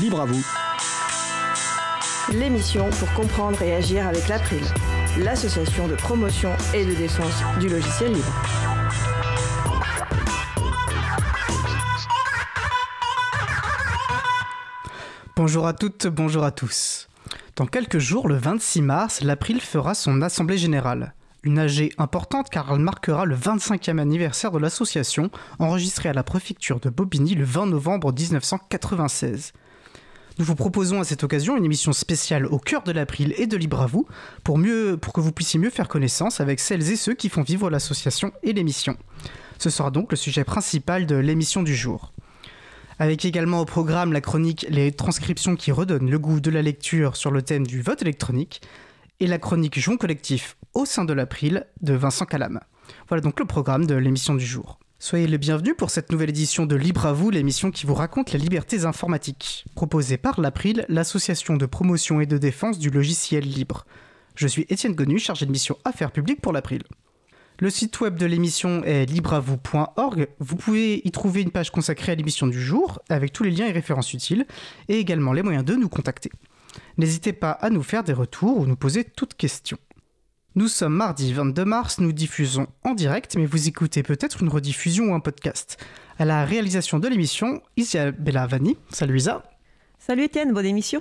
Libre à vous. L'émission pour comprendre et agir avec l'April, l'association de promotion et de défense du logiciel libre. Bonjour à toutes, bonjour à tous. Dans quelques jours, le 26 mars, l'April fera son assemblée générale. Une AG importante car elle marquera le 25e anniversaire de l'association, enregistrée à la préfecture de Bobigny le 20 novembre 1996. Nous vous proposons à cette occasion une émission spéciale au cœur de l'April et de Libre à vous, pour, pour que vous puissiez mieux faire connaissance avec celles et ceux qui font vivre l'association et l'émission. Ce sera donc le sujet principal de l'émission du jour. Avec également au programme la chronique Les transcriptions qui redonnent le goût de la lecture sur le thème du vote électronique et la chronique Joint collectif au sein de l'April de Vincent Calam. Voilà donc le programme de l'émission du jour. Soyez les bienvenus pour cette nouvelle édition de Libre à vous, l'émission qui vous raconte les libertés informatiques, proposée par l'April, l'association de promotion et de défense du logiciel libre. Je suis Étienne Gonu, chargé de mission Affaires publiques pour l'April. Le site web de l'émission est libreavou.org. Vous pouvez y trouver une page consacrée à l'émission du jour, avec tous les liens et références utiles, et également les moyens de nous contacter. N'hésitez pas à nous faire des retours ou nous poser toutes questions. Nous sommes mardi 22 mars, nous diffusons en direct, mais vous écoutez peut-être une rediffusion ou un podcast. À la réalisation de l'émission, Isabella Vanni. Salut Isa. Salut Étienne, bonne émission.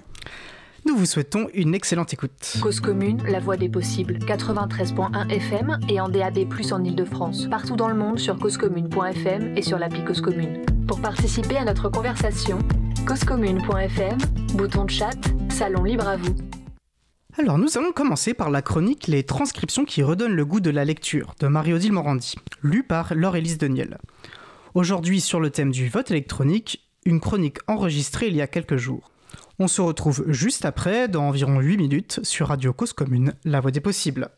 Nous vous souhaitons une excellente écoute. Cause commune, la voix des possibles, 93.1 FM et en DAB+, en Ile-de-France. Partout dans le monde sur causecommune.fm et sur l'appli Cause Commune. Pour participer à notre conversation, causecommune.fm, bouton de chat, salon libre à vous. Alors nous allons commencer par la chronique Les transcriptions qui redonnent le goût de la lecture de Marie-Odile Morandi, lue par Laure-Élise Deniel. Aujourd'hui sur le thème du vote électronique, une chronique enregistrée il y a quelques jours. On se retrouve juste après, dans environ 8 minutes, sur Radio Cause Commune, la voix des possibles.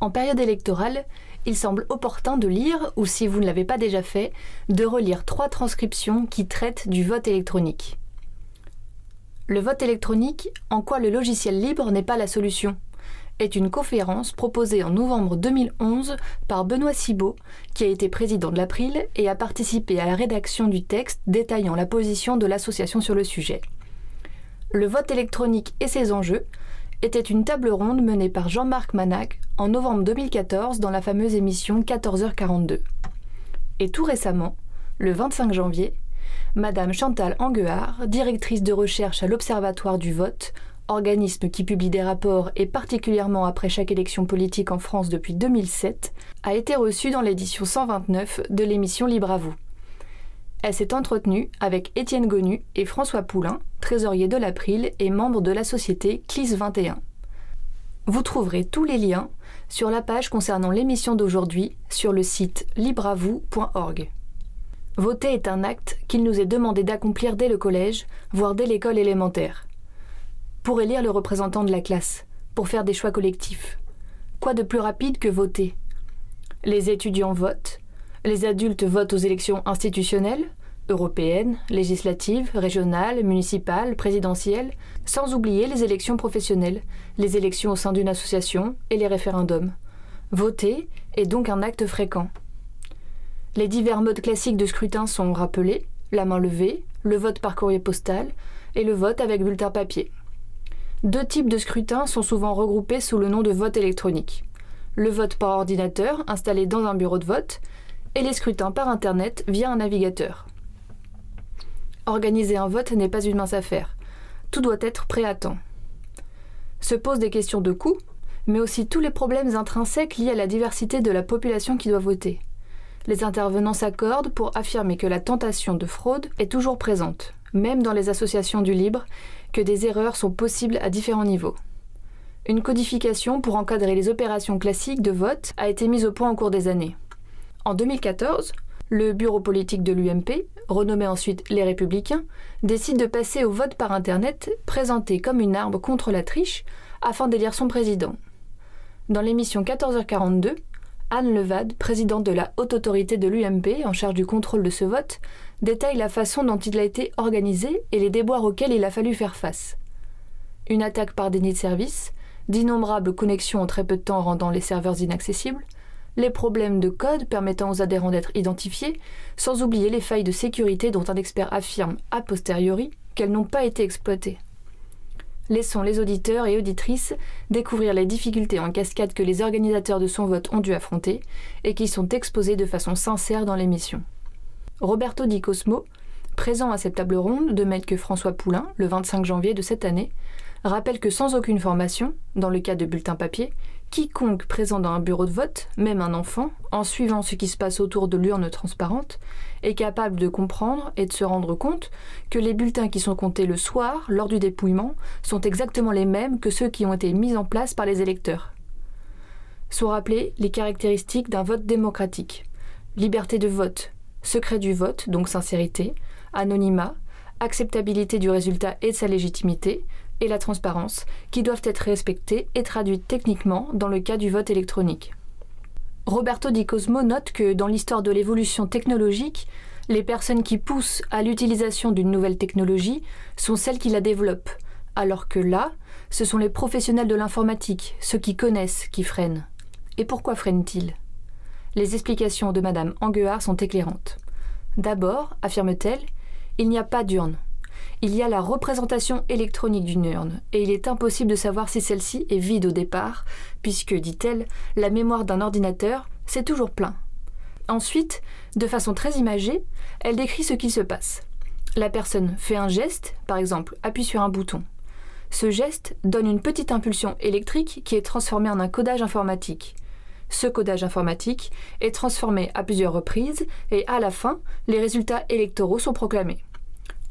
En période électorale, il semble opportun de lire, ou si vous ne l'avez pas déjà fait, de relire trois transcriptions qui traitent du vote électronique. Le vote électronique, en quoi le logiciel libre n'est pas la solution est une conférence proposée en novembre 2011 par Benoît Cibot, qui a été président de l'April et a participé à la rédaction du texte détaillant la position de l'association sur le sujet. Le vote électronique et ses enjeux était une table ronde menée par Jean-Marc Manac en novembre 2014 dans la fameuse émission 14h42. Et tout récemment, le 25 janvier, Madame Chantal Anguard, directrice de recherche à l'Observatoire du vote, organisme qui publie des rapports et particulièrement après chaque élection politique en France depuis 2007, a été reçue dans l'édition 129 de l'émission Libre à vous. Elle s'est entretenue avec Étienne Gonu et François Poulain, trésorier de l'April et membre de la société CLIS 21. Vous trouverez tous les liens sur la page concernant l'émission d'aujourd'hui sur le site libreavou.org. Voter est un acte qu'il nous est demandé d'accomplir dès le collège, voire dès l'école élémentaire. Pour élire le représentant de la classe, pour faire des choix collectifs. Quoi de plus rapide que voter? Les étudiants votent, les adultes votent aux élections institutionnelles, européennes, législatives, régionales, municipales, présidentielles, sans oublier les élections professionnelles, les élections au sein d'une association et les référendums. Voter est donc un acte fréquent. Les divers modes classiques de scrutin sont rappelés la main levée, le vote par courrier postal et le vote avec bulletin papier. Deux types de scrutins sont souvent regroupés sous le nom de vote électronique. Le vote par ordinateur installé dans un bureau de vote et les scrutins par Internet via un navigateur. Organiser un vote n'est pas une mince affaire. Tout doit être prêt à temps. Se posent des questions de coût, mais aussi tous les problèmes intrinsèques liés à la diversité de la population qui doit voter les intervenants s'accordent pour affirmer que la tentation de fraude est toujours présente, même dans les associations du libre, que des erreurs sont possibles à différents niveaux. Une codification pour encadrer les opérations classiques de vote a été mise au point au cours des années. En 2014, le bureau politique de l'UMP, renommé ensuite Les Républicains, décide de passer au vote par Internet, présenté comme une arme contre la triche, afin d'élire son président. Dans l'émission 14h42, Anne Levade, présidente de la haute autorité de l'UMP en charge du contrôle de ce vote, détaille la façon dont il a été organisé et les déboires auxquels il a fallu faire face. Une attaque par déni de service, d'innombrables connexions en très peu de temps rendant les serveurs inaccessibles, les problèmes de code permettant aux adhérents d'être identifiés, sans oublier les failles de sécurité dont un expert affirme a posteriori qu'elles n'ont pas été exploitées. Laissons les auditeurs et auditrices découvrir les difficultés en cascade que les organisateurs de son vote ont dû affronter et qui sont exposées de façon sincère dans l'émission. Roberto Di Cosmo, présent à cette table ronde de même que François Poulain le 25 janvier de cette année, rappelle que sans aucune formation, dans le cas de bulletins papier, quiconque présent dans un bureau de vote, même un enfant, en suivant ce qui se passe autour de l'urne transparente, est capable de comprendre et de se rendre compte que les bulletins qui sont comptés le soir, lors du dépouillement, sont exactement les mêmes que ceux qui ont été mis en place par les électeurs. Sont rappelées les caractéristiques d'un vote démocratique. Liberté de vote, secret du vote, donc sincérité, anonymat, acceptabilité du résultat et de sa légitimité, et la transparence, qui doivent être respectées et traduites techniquement dans le cas du vote électronique. Roberto Di Cosmo note que dans l'histoire de l'évolution technologique, les personnes qui poussent à l'utilisation d'une nouvelle technologie sont celles qui la développent, alors que là, ce sont les professionnels de l'informatique, ceux qui connaissent, qui freinent. Et pourquoi freinent-ils? Les explications de Madame Anguard sont éclairantes. D'abord, affirme-t-elle, il n'y a pas d'urne il y a la représentation électronique d'une urne, et il est impossible de savoir si celle-ci est vide au départ, puisque, dit-elle, la mémoire d'un ordinateur, c'est toujours plein. Ensuite, de façon très imagée, elle décrit ce qui se passe. La personne fait un geste, par exemple appuie sur un bouton. Ce geste donne une petite impulsion électrique qui est transformée en un codage informatique. Ce codage informatique est transformé à plusieurs reprises et à la fin, les résultats électoraux sont proclamés.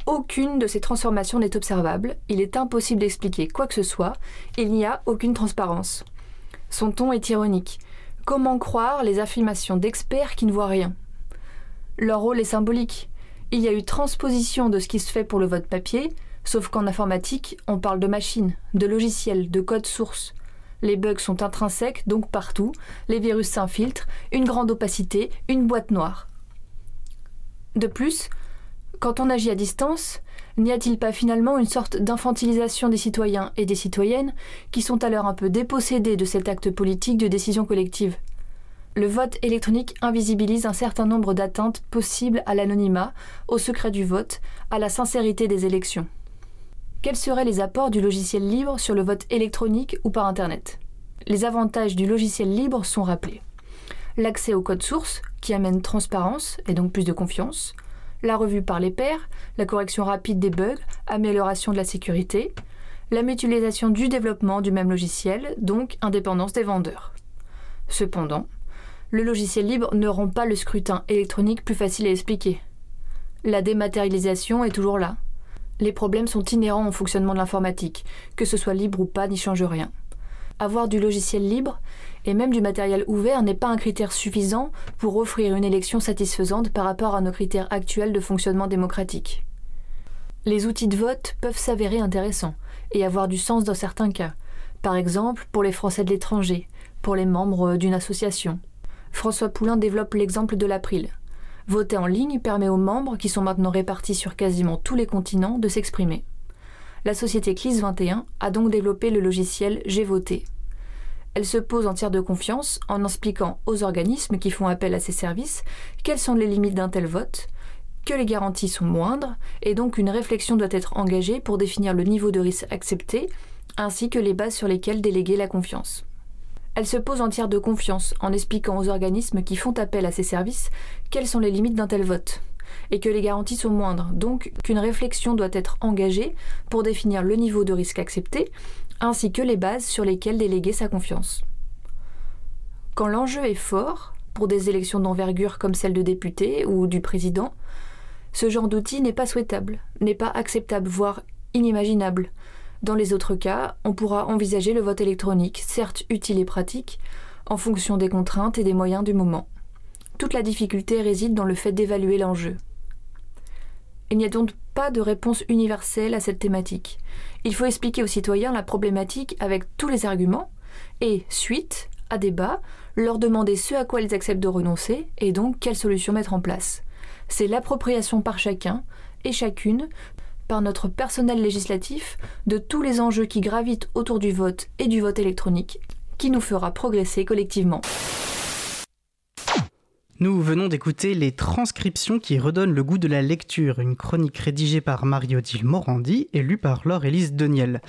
Aucune de ces transformations n'est observable, il est impossible d'expliquer quoi que ce soit, il n'y a aucune transparence. Son ton est ironique. Comment croire les affirmations d'experts qui ne voient rien? Leur rôle est symbolique. Il y a eu transposition de ce qui se fait pour le vote papier, sauf qu'en informatique, on parle de machines, de logiciels, de code source. Les bugs sont intrinsèques, donc partout, les virus s'infiltrent, une grande opacité, une boîte noire. De plus, quand on agit à distance, n'y a-t-il pas finalement une sorte d'infantilisation des citoyens et des citoyennes qui sont alors un peu dépossédés de cet acte politique de décision collective? Le vote électronique invisibilise un certain nombre d'atteintes possibles à l'anonymat, au secret du vote, à la sincérité des élections. Quels seraient les apports du logiciel libre sur le vote électronique ou par Internet? Les avantages du logiciel libre sont rappelés. L'accès au code source, qui amène transparence et donc plus de confiance, la revue par les pairs, la correction rapide des bugs, amélioration de la sécurité, la mutualisation du développement du même logiciel, donc indépendance des vendeurs. Cependant, le logiciel libre ne rend pas le scrutin électronique plus facile à expliquer. La dématérialisation est toujours là. Les problèmes sont inhérents au fonctionnement de l'informatique, que ce soit libre ou pas n'y change rien. Avoir du logiciel libre, et même du matériel ouvert n'est pas un critère suffisant pour offrir une élection satisfaisante par rapport à nos critères actuels de fonctionnement démocratique. Les outils de vote peuvent s'avérer intéressants et avoir du sens dans certains cas, par exemple pour les Français de l'étranger, pour les membres d'une association. François Poulain développe l'exemple de l'April. Voter en ligne permet aux membres, qui sont maintenant répartis sur quasiment tous les continents, de s'exprimer. La société CLIS 21 a donc développé le logiciel J'ai voté, elle se pose en tiers de confiance en expliquant aux organismes qui font appel à ces services quelles sont les limites d'un tel vote, que les garanties sont moindres, et donc une réflexion doit être engagée pour définir le niveau de risque accepté, ainsi que les bases sur lesquelles déléguer la confiance. Elle se pose en tiers de confiance en expliquant aux organismes qui font appel à ces services quelles sont les limites d'un tel vote, et que les garanties sont moindres, donc qu'une réflexion doit être engagée pour définir le niveau de risque accepté, ainsi que les bases sur lesquelles déléguer sa confiance. Quand l'enjeu est fort, pour des élections d'envergure comme celle de député ou du président, ce genre d'outil n'est pas souhaitable, n'est pas acceptable, voire inimaginable. Dans les autres cas, on pourra envisager le vote électronique, certes utile et pratique, en fonction des contraintes et des moyens du moment. Toute la difficulté réside dans le fait d'évaluer l'enjeu. Il n'y a donc pas de réponse universelle à cette thématique. Il faut expliquer aux citoyens la problématique avec tous les arguments et, suite à débat, leur demander ce à quoi ils acceptent de renoncer et donc quelles solutions mettre en place. C'est l'appropriation par chacun et chacune, par notre personnel législatif, de tous les enjeux qui gravitent autour du vote et du vote électronique, qui nous fera progresser collectivement. Nous venons d'écouter les transcriptions qui redonnent le goût de la lecture, une chronique rédigée par Marie-Odile Morandi et lue par Laure-Élise Deniel.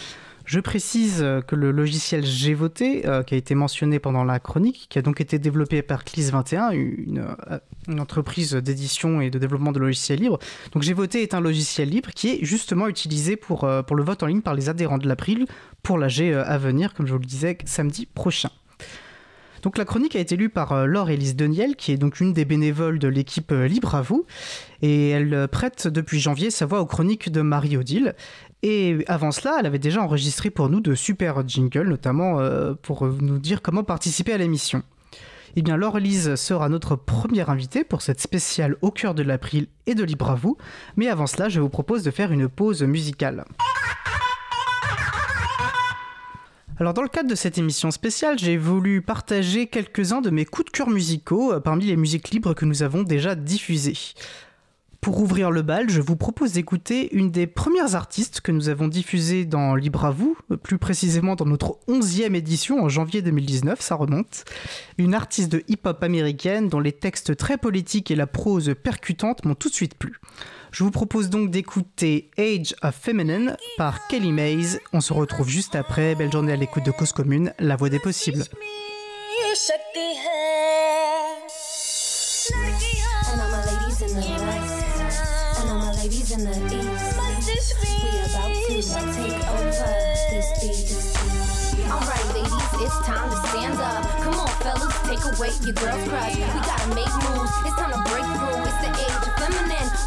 Je précise que le logiciel Gvoté, euh, qui a été mentionné pendant la chronique, qui a donc été développé par CLIS21, une, euh, une entreprise d'édition et de développement de logiciels libres. Donc Gvoté est un logiciel libre qui est justement utilisé pour, euh, pour le vote en ligne par les adhérents de l'April pour l'AG à venir, comme je vous le disais, samedi prochain. Donc la chronique a été lue par euh, Laure Élise Deniel, qui est donc une des bénévoles de l'équipe euh, Libre à vous, et elle euh, prête depuis janvier sa voix aux chroniques de Marie-Odile. Et avant cela, elle avait déjà enregistré pour nous de super jingles, notamment pour nous dire comment participer à l'émission. Eh bien, Laure Élise sera notre première invitée pour cette spéciale au cœur de l'April et de Libre à vous. Mais avant cela, je vous propose de faire une pause musicale. Alors dans le cadre de cette émission spéciale, j'ai voulu partager quelques-uns de mes coups de cœur musicaux euh, parmi les musiques libres que nous avons déjà diffusées. Pour ouvrir le bal, je vous propose d'écouter une des premières artistes que nous avons diffusées dans Libre à vous, plus précisément dans notre 11e édition en janvier 2019, ça remonte. Une artiste de hip-hop américaine dont les textes très politiques et la prose percutante m'ont tout de suite plu. Je vous propose donc d'écouter Age of Feminine par Kelly Mays. On se retrouve juste après. Belle journée à l'écoute de Cause Commune, la voix des possibles.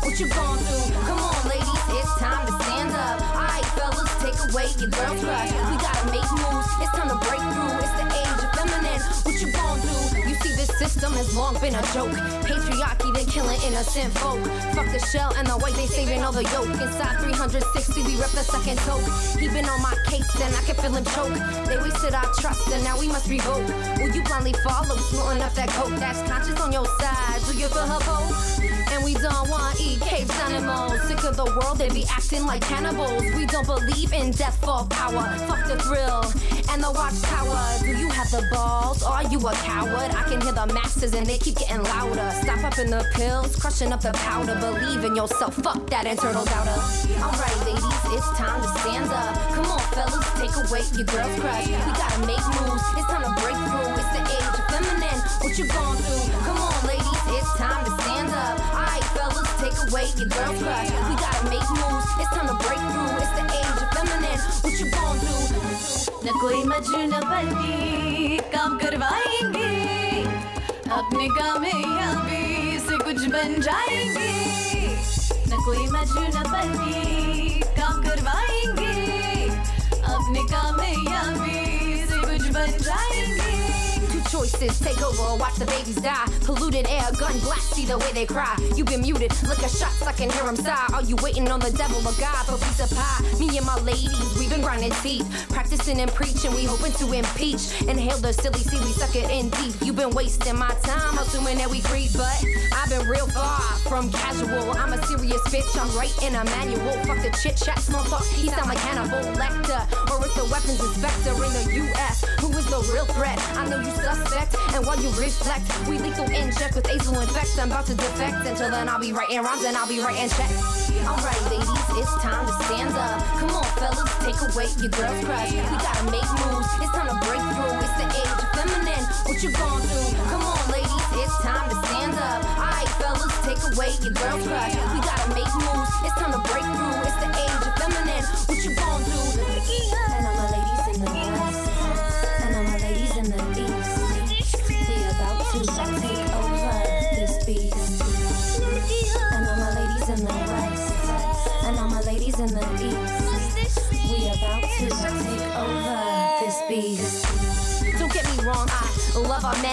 What you going through? Come on, ladies, it's time to stand up. Alright, fellas, take away your girl's crush. We gotta make moves, it's time to break through. It's the age of feminine. What you going through? You see, this system has long been a joke. Patriarchy, they killing innocent folk. Fuck the shell and the white, they saving all the yolk. Inside 360, we rep the second toke. He been on my case, and I can feel him choke. They wasted our trust and now we must revoke. Will you blindly follow, snorting up that coke that's conscious on your side? Do you feel her poke? And we don't want to eat cage animals. Sick of the world, they be acting like cannibals. We don't believe in death for power. Fuck the thrill and the watchtower. Do you have the balls? Are you a coward? I can hear the masters and they keep getting louder. Stop up in the pills, crushing up the powder. Believe in yourself. Fuck that internal doubter. Alright, ladies, it's time to stand up. Come on, fellas, take away your girl's crush. We gotta make moves. It's time to break through. It's the age of feminine. What you going through? Come on, ladies, it's time to stand up. Alright, fellas, take away your girl's crush. We gotta make moves. It's time to break through. It's the age of feminine. What you going through? न कोई मजनू बनी काम करवाएँगे अपने कामयाबी से कुछ बन जाएँगे न कोई मजनू बनी काम करवाएँगे अपने कामयाबी से कुछ बन जाएँगे choices take over, watch the babies die. Polluted air, gun blast, see the way they cry. You been muted, look at shots, I can hear them sigh. Are you waiting on the devil or God for piece of pie? Me and my ladies, we've been grinding teeth, practicing and preaching, we hoping to impeach. Inhale the silly sea, we suck it in deep. You been wasting my time, assuming that we creep, but I've been real far from casual. I'm a serious bitch, I'm writing a manual. Fuck the chit chat, small talk, he sound like Hannibal Lecter, or it's the weapons inspector in the U.S. Who is the real threat? I know you suspect suspect. And while you reflect, we lethal inject with azul infect. I'm about to defect. Until then, I'll be writing rhymes and I'll be writing checks. Alright, ladies, it's time to stand up. Come on, fellas, take away your girl's crush. We gotta make moves. It's time to break through. It's the age of feminine. What you going through? Come on, ladies, it's time to stand up. Alright, fellas, take away your girl's crush. We gotta make moves. It's time to break through. It's the age of feminine. What you going through?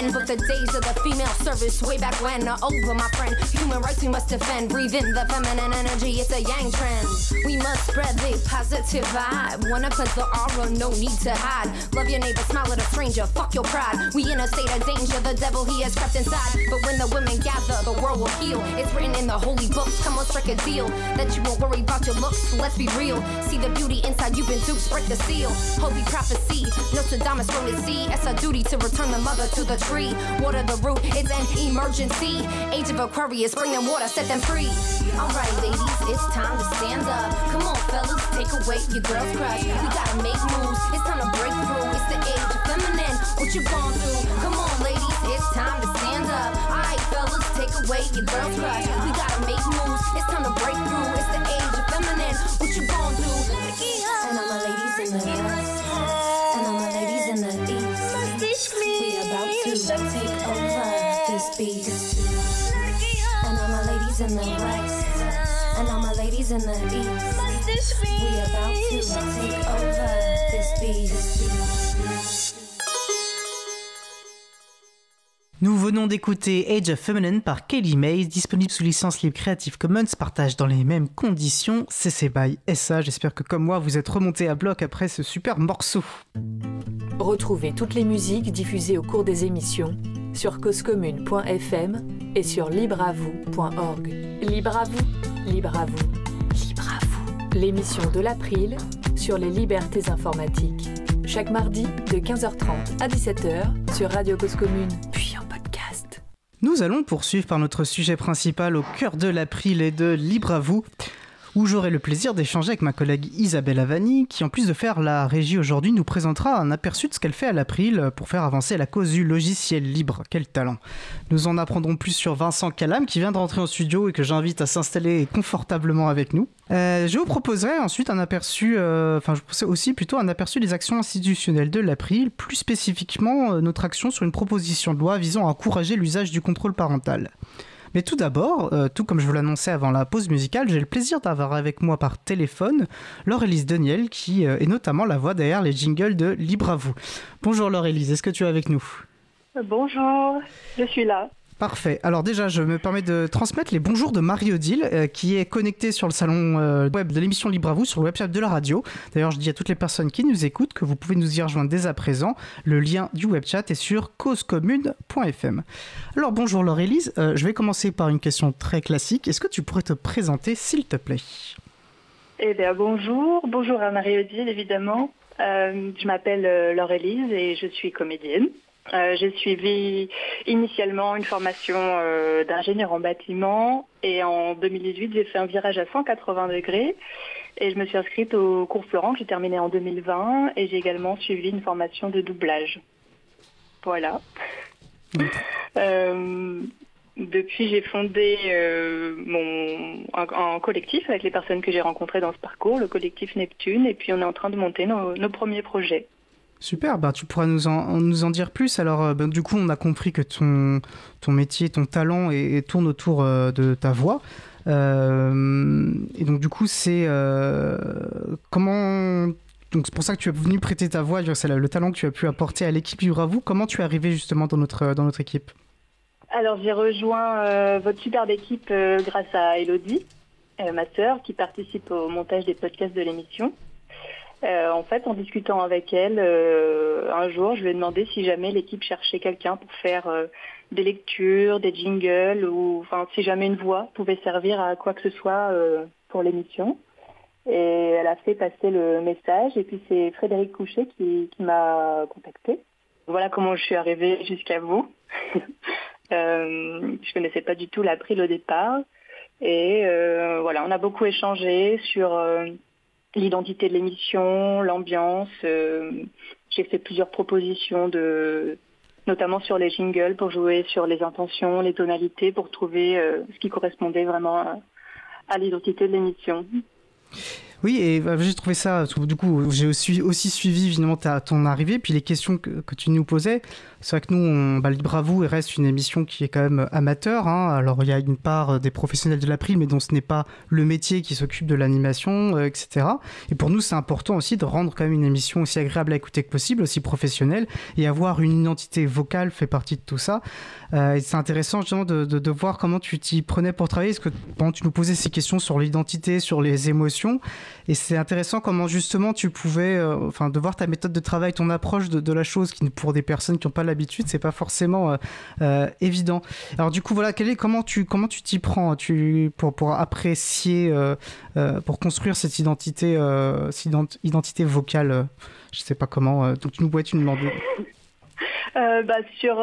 Men, but the days of the female service way back when are over, my friend. Human rights we must defend. Breathe in the feminine energy, it's a yang trend. We must spread the positive vibe. Wanna cleanse the aura, no need to hide. Love your neighbor, smile at a stranger, fuck your pride. We in a state of danger, the devil he has crept inside. But when the women gather, the world will heal. It's written in the holy books, come on, strike a deal. That you won't worry about your looks, let's be real. See the beauty inside, you've been duped, break the seal. Holy prophecy, Nostradamus the sea. It's our duty to return the mother to the tree. Water the root, it's an emergency. Age of Aquarius, bring them water, set them free. Alright, ladies, it's time to stand up. Come on, fellas, take away your girl's crush. We gotta make moves, it's time to break through. It's the age of feminine, what you gon' do? Come on, ladies, it's time to stand up. Alright, fellas, take away your girl's crush. We gotta make moves, it's time to break through. It's the age of feminine, what you gon' do? And all my ladies in the west, take over this beast. And all my ladies in the west, and all my ladies in the east. We about to take over this beast. Nous venons d'écouter Age of Feminine par Kelly Mays, disponible sous licence libre Creative Commons, partage dans les mêmes conditions, CC BY SA. J'espère que comme moi, vous êtes remonté à bloc après ce super morceau. Retrouvez toutes les musiques diffusées au cours des émissions sur causecommune.fm et sur libreavoue.org. Libre à vous, libre à vous, libre à vous. L'émission de l'April sur les libertés informatiques. Chaque mardi de 15h30 à 17h sur Radio Cause Commune, puis en podcast. Nous allons poursuivre par notre sujet principal au cœur de l'April et de Libre à vous, où j'aurai le plaisir d'échanger avec ma collègue Isabelle Avani, qui en plus de faire la régie aujourd'hui, nous présentera un aperçu de ce qu'elle fait à l'April pour faire avancer la cause du logiciel libre. Quel talent Nous en apprendrons plus sur Vincent Calam, qui vient de rentrer en studio et que j'invite à s'installer confortablement avec nous. Euh, je vous proposerai ensuite un aperçu, euh, enfin je vous aussi plutôt un aperçu des actions institutionnelles de l'April, plus spécifiquement euh, notre action sur une proposition de loi visant à encourager l'usage du contrôle parental. Mais tout d'abord, euh, tout comme je vous l'annonçais avant la pause musicale, j'ai le plaisir d'avoir avec moi par téléphone Laure-Élise Daniel, qui euh, est notamment la voix derrière les jingles de Libre à vous. Bonjour Laure-Élise, est-ce que tu es avec nous? Bonjour, je suis là. Parfait. Alors déjà, je me permets de transmettre les bonjours de Marie-Odile, euh, qui est connectée sur le salon euh, web de l'émission Libre à vous, sur le website de la radio. D'ailleurs, je dis à toutes les personnes qui nous écoutent que vous pouvez nous y rejoindre dès à présent. Le lien du webchat est sur causecommune.fm. Alors bonjour Laure-Élise, Euh, je vais commencer par une question très classique. Est-ce que tu pourrais te présenter, s'il te plaît? Eh bien, bonjour. Bonjour à Marie-Odile, évidemment. Euh, je m'appelle Laure-Élise et je suis comédienne. Euh, j'ai suivi initialement une formation euh, d'ingénieur en bâtiment et en 2018 j'ai fait un virage à 180 degrés et je me suis inscrite au cours Florent que j'ai terminé en 2020 et j'ai également suivi une formation de doublage. Voilà. Euh, depuis, j'ai fondé euh, mon, un, un collectif avec les personnes que j'ai rencontrées dans ce parcours, le collectif Neptune, et puis on est en train de monter nos, nos premiers projets. Super, bah, tu pourras nous en, nous en dire plus. Alors, euh, ben, du coup, on a compris que ton, métier, ton talent tourne autour euh, de ta voix. Euh, et donc, du coup, c'est comment. Donc, c'est pour ça que tu es venu prêter ta voix. C'est le talent que tu as pu apporter à l'équipe vous. Comment tu es arrivé justement dans notre, dans notre équipe? Alors, j'ai rejoint votre superbe équipe grâce à Elodie, ma sœur, qui participe au montage des podcasts de l'émission. Euh, en fait, en discutant avec elle, euh, un jour, je lui ai demandé si jamais l'équipe cherchait quelqu'un pour faire euh, des lectures, des jingles, ou enfin, si jamais une voix pouvait servir à quoi que ce soit euh, pour l'émission. Et elle a fait passer le message, et puis c'est Frédéric Couchet qui, qui m'a contacté. Voilà comment je suis arrivée jusqu'à vous. euh, je connaissais pas du tout l'April au départ. Et euh, voilà, on a beaucoup échangé sur l'identité de l'émission, l'ambiance. euh, J'ai fait plusieurs propositions notamment sur les jingles pour jouer sur les intentions, les tonalités, pour trouver euh, ce qui correspondait vraiment à l'identité de l'émission. Oui, et bah, j'ai trouvé ça, du coup, j'ai aussi, aussi suivi ta, ton arrivée, puis les questions que, tu nous posais. C'est vrai que nous, on, bah, Libre à et reste une émission qui est quand même amateur. hein. Alors, il y a une part des professionnels de l'April, mais dont ce n'est pas le métier qui s'occupe de l'animation, euh, etc. Et pour nous, c'est important aussi de rendre quand même une émission aussi agréable à écouter que possible, aussi professionnelle, et avoir une identité vocale fait partie de tout ça. Euh, et c'est intéressant justement de voir comment tu t'y prenais pour travailler, parce que pendant tu nous posais ces questions sur l'identité, sur les émotions, et c'est intéressant comment justement tu pouvais, euh, enfin, de voir ta méthode de travail, ton approche de, la chose, qui pour des personnes qui n'ont pas l'habitude, c'est pas forcément euh, euh, évident. Alors du coup, voilà, quel est, comment tu comment tu t'y prends tu, pour, pour apprécier, euh, euh, pour construire cette identité, euh, identité vocale, euh, je sais pas comment. euh, donc tu nous pouvais, tu nous demandais. bah, sur,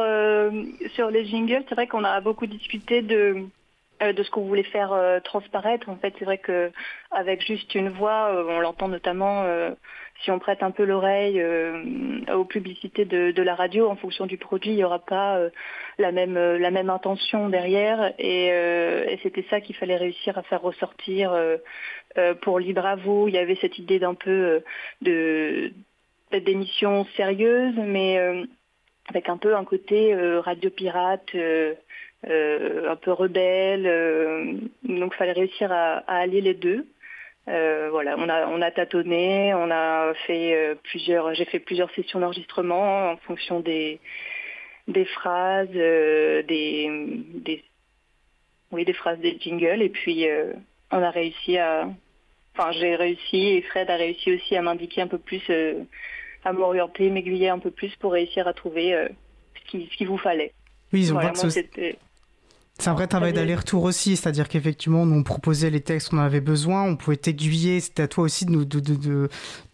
sur les jingles, c'est vrai qu'on a beaucoup discuté de, de ce qu'on voulait faire transparaître. En fait, c'est vrai qu'avec juste une voix, on l'entend notamment si on prête un peu l'oreille euh, aux publicités de, la radio, en fonction du produit, il n'y aura pas euh, la, même, euh, la intention derrière. Et, c'était ça qu'il fallait réussir à faire ressortir pour Libre à vous. Il y avait cette idée d'un peu de d'émission sérieuse, mais avec un peu un côté radio pirate. Un peu rebelle, donc il fallait réussir à allier les deux. Euh, voilà, on a on a tâtonné, on a fait euh, plusieurs, j'ai fait plusieurs sessions d'enregistrement en fonction des des phrases, euh, des, des oui des phrases des jingles et puis on a réussi à, enfin j'ai réussi et Fred a réussi aussi à m'indiquer un peu plus, à m'orienter, m'aiguiller un peu plus pour réussir à trouver ce qui ce qu'il vous fallait. Oui, ils ont c'est un vrai travail d'aller-retour aussi, c'est-à-dire qu'effectivement, nous on proposait les textes qu'on avait besoin, on pouvait t'aiguiller, c'était à toi aussi de, nous, de, de, de,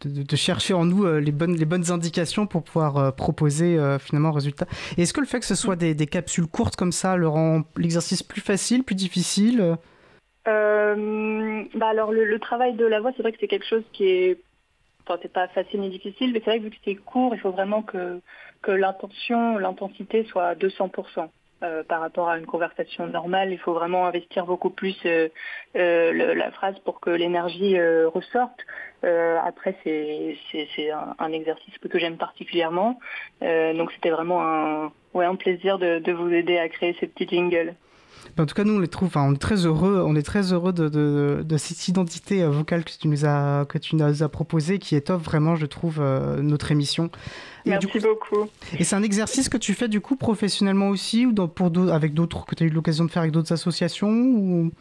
de, chercher en nous euh, les bonnes, les bonnes indications pour pouvoir euh, proposer euh, finalement un résultat. Est-ce que le fait que ce soit des, des capsules courtes comme ça le rend l'exercice plus facile, plus difficile? Bah alors le, travail de la voix, c'est vrai que c'est quelque chose qui est, enfin c'est pas facile ni difficile, mais c'est vrai que vu que c'est court, il faut vraiment que que l'intention, l'intensité soit à 200%. Euh, par rapport à une conversation normale. Il faut vraiment investir beaucoup plus euh, euh, la phrase pour que l'énergie ressorte. après, c'est un, exercice que j'aime particulièrement. donc c'était vraiment un, ouais, plaisir de, de vous aider à créer ces petits jingles. En tout cas, nous, on les trouve, on est très heureux, on est très heureux de, de, de cette identité euh, vocale que tu nous as, que tu nous as proposée, qui étoffe vraiment, je trouve, euh, notre émission. Merci beaucoup. Et c'est un exercice que tu fais du coup professionnellement aussi ou dans, pour avec d'autres que tu as eu l'occasion de faire avec d'autres associations ou...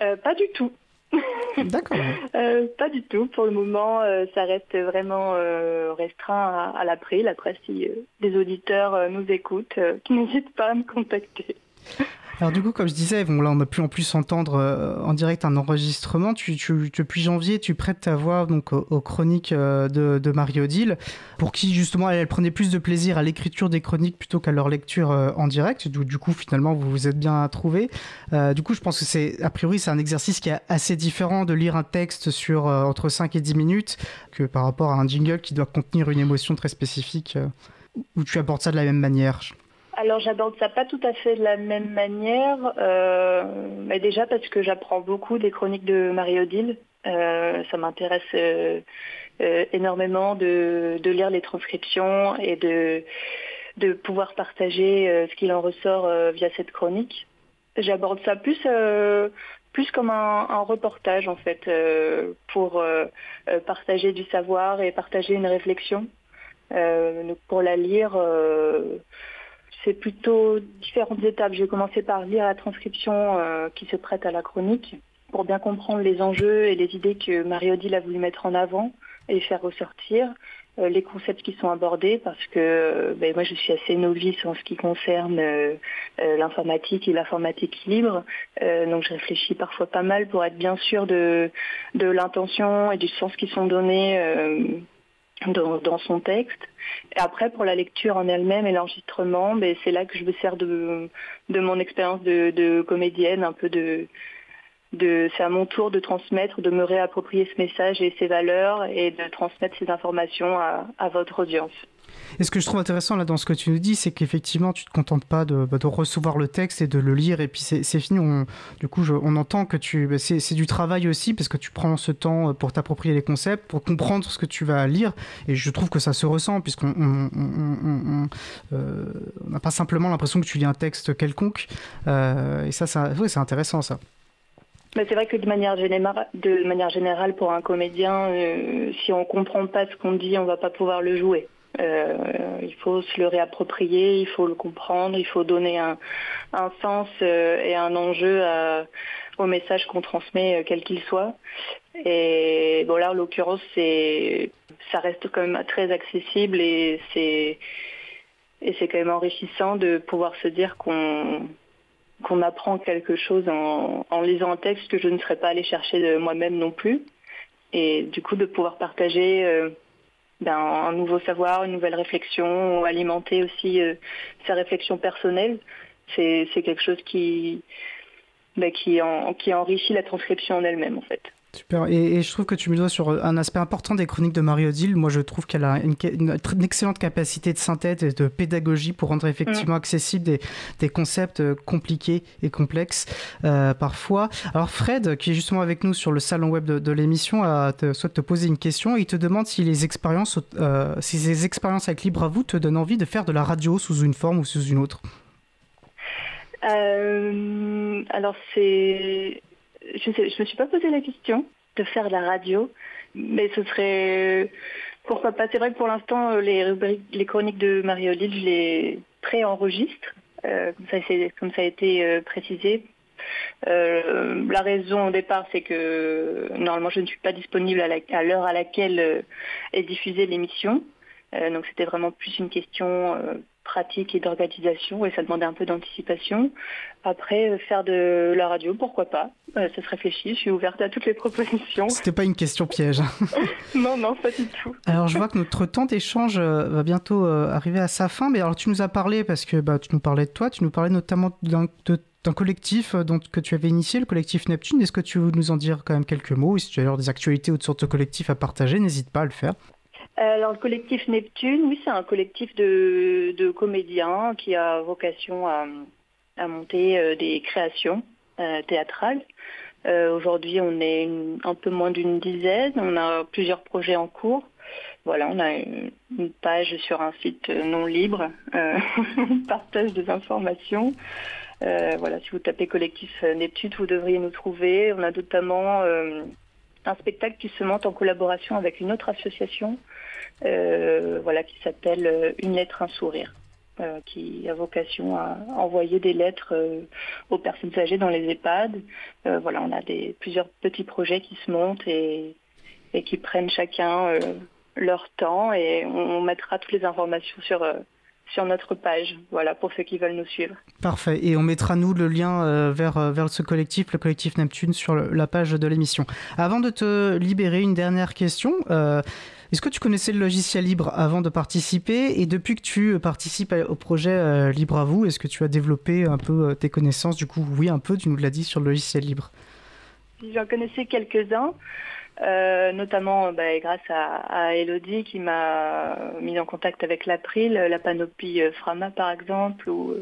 Euh, pas du tout. D'accord. pas du tout. Pour le moment, ça reste vraiment restreint à, à l'April. Après, si des auditeurs nous écoutent, n'hésitent pas à me contacter. Alors du coup, comme je disais, bon, là on a pu en plus entendre euh, en direct un enregistrement. Tu, depuis janvier, tu prêtes ta voix donc aux, chroniques euh, de, de Marie-Odile, pour qui justement elle, prenait plus de plaisir à l'écriture des chroniques plutôt qu'à leur lecture euh, en direct. Du, du, coup, finalement, vous vous êtes bien trouvé. du coup, je pense que c'est a priori c'est un exercice qui est assez différent de lire un texte sur entre 5 et 10 minutes que par rapport à un jingle qui doit contenir une émotion très spécifique. où tu abordes ça de la même manière alors j'aborde ça pas tout à fait de la même manière, euh, mais déjà parce que j'apprends beaucoup des chroniques de Marie-Odile. Euh, ça m'intéresse euh, énormément de, lire les transcriptions et de, pouvoir partager ce qu'il en ressort via cette chronique. J'aborde ça plus plus comme un, un, reportage en fait, pour partager du savoir et partager une réflexion. pour la lire, c'est plutôt différentes étapes. J'ai commencé par lire la transcription euh, qui se prête à la chronique pour bien comprendre les enjeux et les idées que Marie-Odile a voulu mettre en avant et faire ressortir, euh, les concepts qui sont abordés parce que euh, ben, moi je suis assez novice en ce qui concerne l'informatique et l'informatique libre, donc je réfléchis parfois pas mal pour être bien sûr de l'intention et du sens qui sont donnés dans, son texte. Après, pour la lecture en elle-même et l'enregistrement, ben, c'est là que je me sers de, mon expérience de, comédienne, un peu de, de c'est à mon tour de transmettre, de me réapproprier ce message et ses valeurs et de transmettre ces informations à votre audience. Et ce que je trouve intéressant là dans ce que tu nous dis, c'est qu'effectivement, tu te contentes pas de, bah, recevoir le texte et de le lire et puis c'est fini. Du coup, on entend que tu, bah, c'est du travail aussi parce que tu prends ce temps pour t'approprier les concepts, pour comprendre ce que tu vas lire. Et je trouve que ça se ressent puisqu'on n'a euh, pas simplement l'impression que tu lis un texte quelconque. Euh, et ça, c'est intéressant ça. c'est vrai que de manière, générale, de manière générale, pour un comédien, euh, si on comprend pas ce qu'on dit, on va pas pouvoir le jouer. Euh, il faut se le réapproprier, il faut le comprendre, il faut donner un, sens euh, et un enjeu au message qu'on transmet, euh, quel qu'il soit. Et bon là, en l'occurrence, ça reste quand même très accessible et c'est, et c'est quand même enrichissant de pouvoir se dire qu'on qu'on apprend quelque chose en, en, lisant un texte que je ne serais pas allé chercher de moi-même non plus. Et du coup, de pouvoir partager d'un nouveau savoir, une nouvelle réflexion, alimenter aussi sa réflexion personnelle. C'est quelque chose qui, qui, qui enrichit la transcription en elle-même en fait. Super. Et, je trouve que tu me dois sur un aspect important des chroniques de Marie-Odile. Moi, je trouve qu'elle a une, excellente capacité de synthèse et de pédagogie pour rendre effectivement accessibles des, concepts euh, compliqués et complexes euh, parfois. Alors, Fred, qui est justement avec nous sur le salon web de, l'émission, souhaite te poser une question. Il te demande si les expériences, euh, si ces expériences avec Libre à vous te donnent envie de faire de la radio sous une forme ou sous une autre? alors, c'est je ne me suis pas posé la question de faire de la radio, mais ce serait pourquoi pas. C'est vrai que pour l'instant, euh, les, chroniques de Marie-Olive, je les pré-enregistre, euh, comme, ça, a été euh, précisé. la raison au départ, c'est que normalement, je ne suis pas disponible à l'heure à, laquelle est diffusée l'émission. donc c'était vraiment plus une question pratique et d'organisation et ça demandait un peu d'anticipation. Après, euh, faire de la radio, pourquoi pas euh, Ça se réfléchit, je suis ouverte à toutes les propositions. C'était pas une question piège. non, non, pas du tout. Alors je vois que notre temps d'échange euh, va bientôt arriver à sa fin, mais alors tu nous as parlé, parce que bah, tu nous parlais de toi, tu nous parlais notamment d'un collectif dont, que tu avais initié, le collectif Neptune. Est-ce que tu veux nous en dire quand même quelques mots Et si tu as des actualités autour de ce collectif à partager, n'hésite pas à le faire. Alors le collectif Neptune, oui, c'est un collectif de, comédiens qui a vocation à, monter euh, des créations euh, théâtrales. Euh, aujourd'hui, on est un peu moins d'une dizaine. On a plusieurs projets en cours. Voilà, on a une, page sur un site non libre, on partage des informations. voilà, si vous tapez collectif Neptune, vous devriez nous trouver. On a notamment un spectacle qui se monte en collaboration avec une autre association euh, voilà, qui s'appelle euh, Une lettre, un sourire. Euh, qui a vocation à envoyer des lettres aux personnes âgées dans les EHPAD. voilà, on a des, plusieurs petits projets qui se montent et, et qui prennent chacun leur temps et on, mettra toutes les informations sur, sur notre page, voilà, pour ceux qui veulent nous suivre. Parfait, et on mettra nous le lien vers, vers ce collectif, le collectif Neptune, sur la page de l'émission. Avant de te libérer, une dernière question. Est-ce que tu connaissais le logiciel libre avant de participer Et depuis que tu euh, participes au projet euh, Libre à vous, est-ce que tu as développé un peu euh, tes connaissances Du coup, oui, un peu, tu nous l'as dit sur le logiciel libre? J'en connaissais quelques-uns, notamment bah, grâce à, Elodie qui m'a mis en contact avec l'April, la panoplie Frama par exemple, ou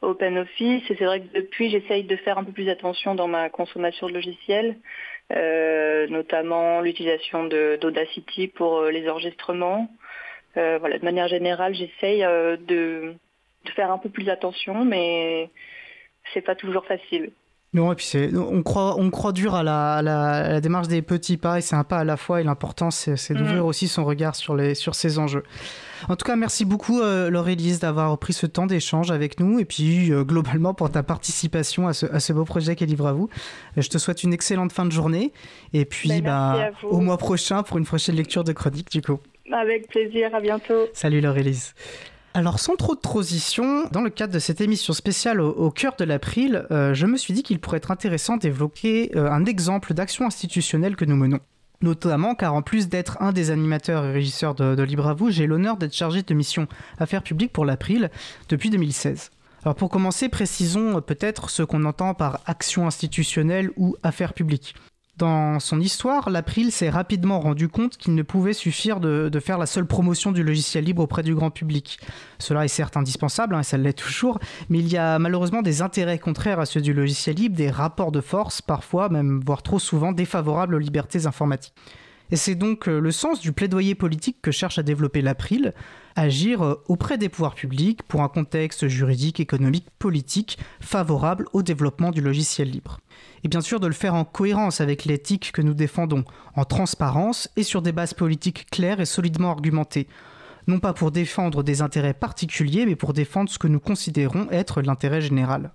OpenOffice. Et c'est vrai que depuis, j'essaye de faire un peu plus attention dans ma consommation de logiciels. Euh, notamment l'utilisation d'Audacity pour euh, les enregistrements. Euh, voilà, de manière générale, j'essaye de, faire un peu plus attention, mais c'est pas toujours facile. Non, et puis on croit, on croit dur à la, démarche des petits pas, et c'est un pas à la fois, et l'important, c'est d'ouvrir mm. aussi son regard sur, les, sur ces enjeux. En tout cas, merci beaucoup, euh, d'avoir pris ce temps d'échange avec nous, et puis euh, globalement pour ta participation à ce, beau projet qui est Livre à vous. Je te souhaite une excellente fin de journée, et puis ben, bah, au mois prochain pour une prochaine lecture de chronique, du coup. Avec plaisir, à bientôt. Salut, Laure-Élise. Alors sans trop de transition, dans le cadre de cette émission spéciale au, cœur de l'April, euh, je me suis dit qu'il pourrait être intéressant d'évoquer euh, un exemple d'action institutionnelle que nous menons. Notamment car en plus d'être un des animateurs et régisseurs de, de Libre à vous, j'ai l'honneur d'être chargé de mission Affaires publiques pour l'April depuis 2016. Alors pour commencer, précisons euh, peut-être ce qu'on entend par action institutionnelle ou affaires publiques. Dans son histoire, l'April s'est rapidement rendu compte qu'il ne pouvait suffire de, faire la seule promotion du logiciel libre auprès du grand public. Cela est certes indispensable, hein, et ça l'est toujours, mais il y a malheureusement des intérêts contraires à ceux du logiciel libre, des rapports de force, parfois même, voire trop souvent, défavorables aux libertés informatiques. Et c'est donc euh, le sens du plaidoyer politique que cherche à développer l'April, agir euh, auprès des pouvoirs publics pour un contexte juridique, économique, politique favorable au développement du logiciel libre et bien sûr de le faire en cohérence avec l'éthique que nous défendons, en transparence et sur des bases politiques claires et solidement argumentées, non pas pour défendre des intérêts particuliers, mais pour défendre ce que nous considérons être l'intérêt général.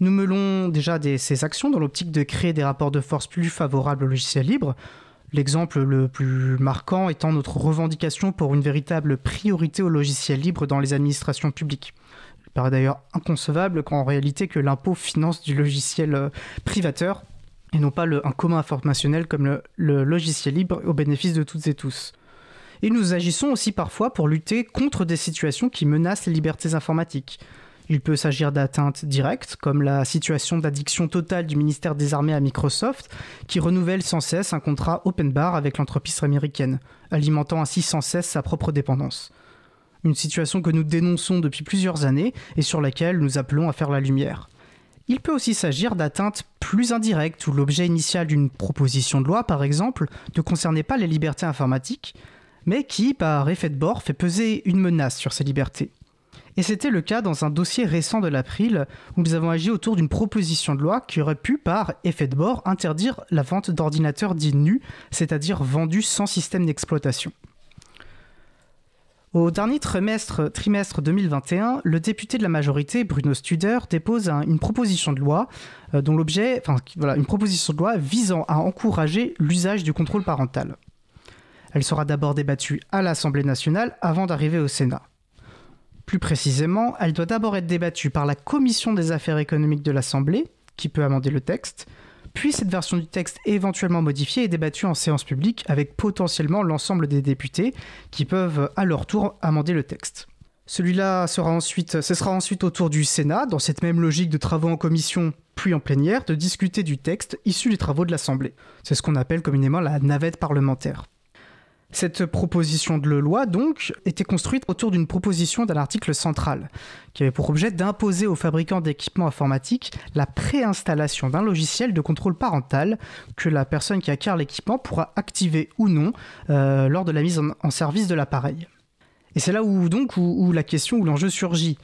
Nous mêlons déjà ces actions dans l'optique de créer des rapports de force plus favorables au logiciel libre, l'exemple le plus marquant étant notre revendication pour une véritable priorité au logiciel libre dans les administrations publiques paraît d'ailleurs inconcevable qu'en réalité que l'impôt finance du logiciel euh, privateur et non pas un commun informationnel comme le, logiciel libre au bénéfice de toutes et tous. Et nous agissons aussi parfois pour lutter contre des situations qui menacent les libertés informatiques. Il peut s'agir d'atteintes directes, comme la situation d'addiction totale du ministère des Armées à Microsoft, qui renouvelle sans cesse un contrat open bar avec l'entreprise américaine, alimentant ainsi sans cesse sa propre dépendance. Une situation que nous dénonçons depuis plusieurs années et sur laquelle nous appelons à faire la lumière. Il peut aussi s'agir d'atteintes plus indirectes où l'objet initial d'une proposition de loi, par exemple, ne concernait pas les libertés informatiques, mais qui, par effet de bord, fait peser une menace sur ces libertés. Et c'était le cas dans un dossier récent de l'April où nous avons agi autour d'une proposition de loi qui aurait pu, par effet de bord, interdire la vente d'ordinateurs dits nus, c'est-à-dire vendus sans système d'exploitation. Au dernier trimestre, trimestre 2021, le député de la majorité, Bruno Studer, dépose une proposition de loi euh, dont l'objet, une proposition de loi visant à encourager l'usage du contrôle parental. Elle sera d'abord débattue à l'Assemblée nationale avant d'arriver au Sénat. Plus précisément, elle doit d'abord être débattue par la Commission des affaires économiques de l'Assemblée, qui peut amender le texte, puis cette version du texte éventuellement modifiée est débattue en séance publique avec potentiellement l'ensemble des députés qui peuvent à leur tour amender le texte. Celui-là sera ensuite, ce sera ensuite au tour du Sénat, dans cette même logique de travaux en commission puis en plénière, de discuter du texte issu des travaux de l'Assemblée. C'est ce qu'on appelle communément la navette parlementaire. Cette proposition de loi, donc, était construite autour d'une proposition d'un article central, qui avait pour objet d'imposer aux fabricants d'équipements informatiques la préinstallation d'un logiciel de contrôle parental que la personne qui acquiert l'équipement pourra activer ou non euh, lors de la mise en, service de l'appareil. Et c'est là où donc où la question, où l'enjeu surgit.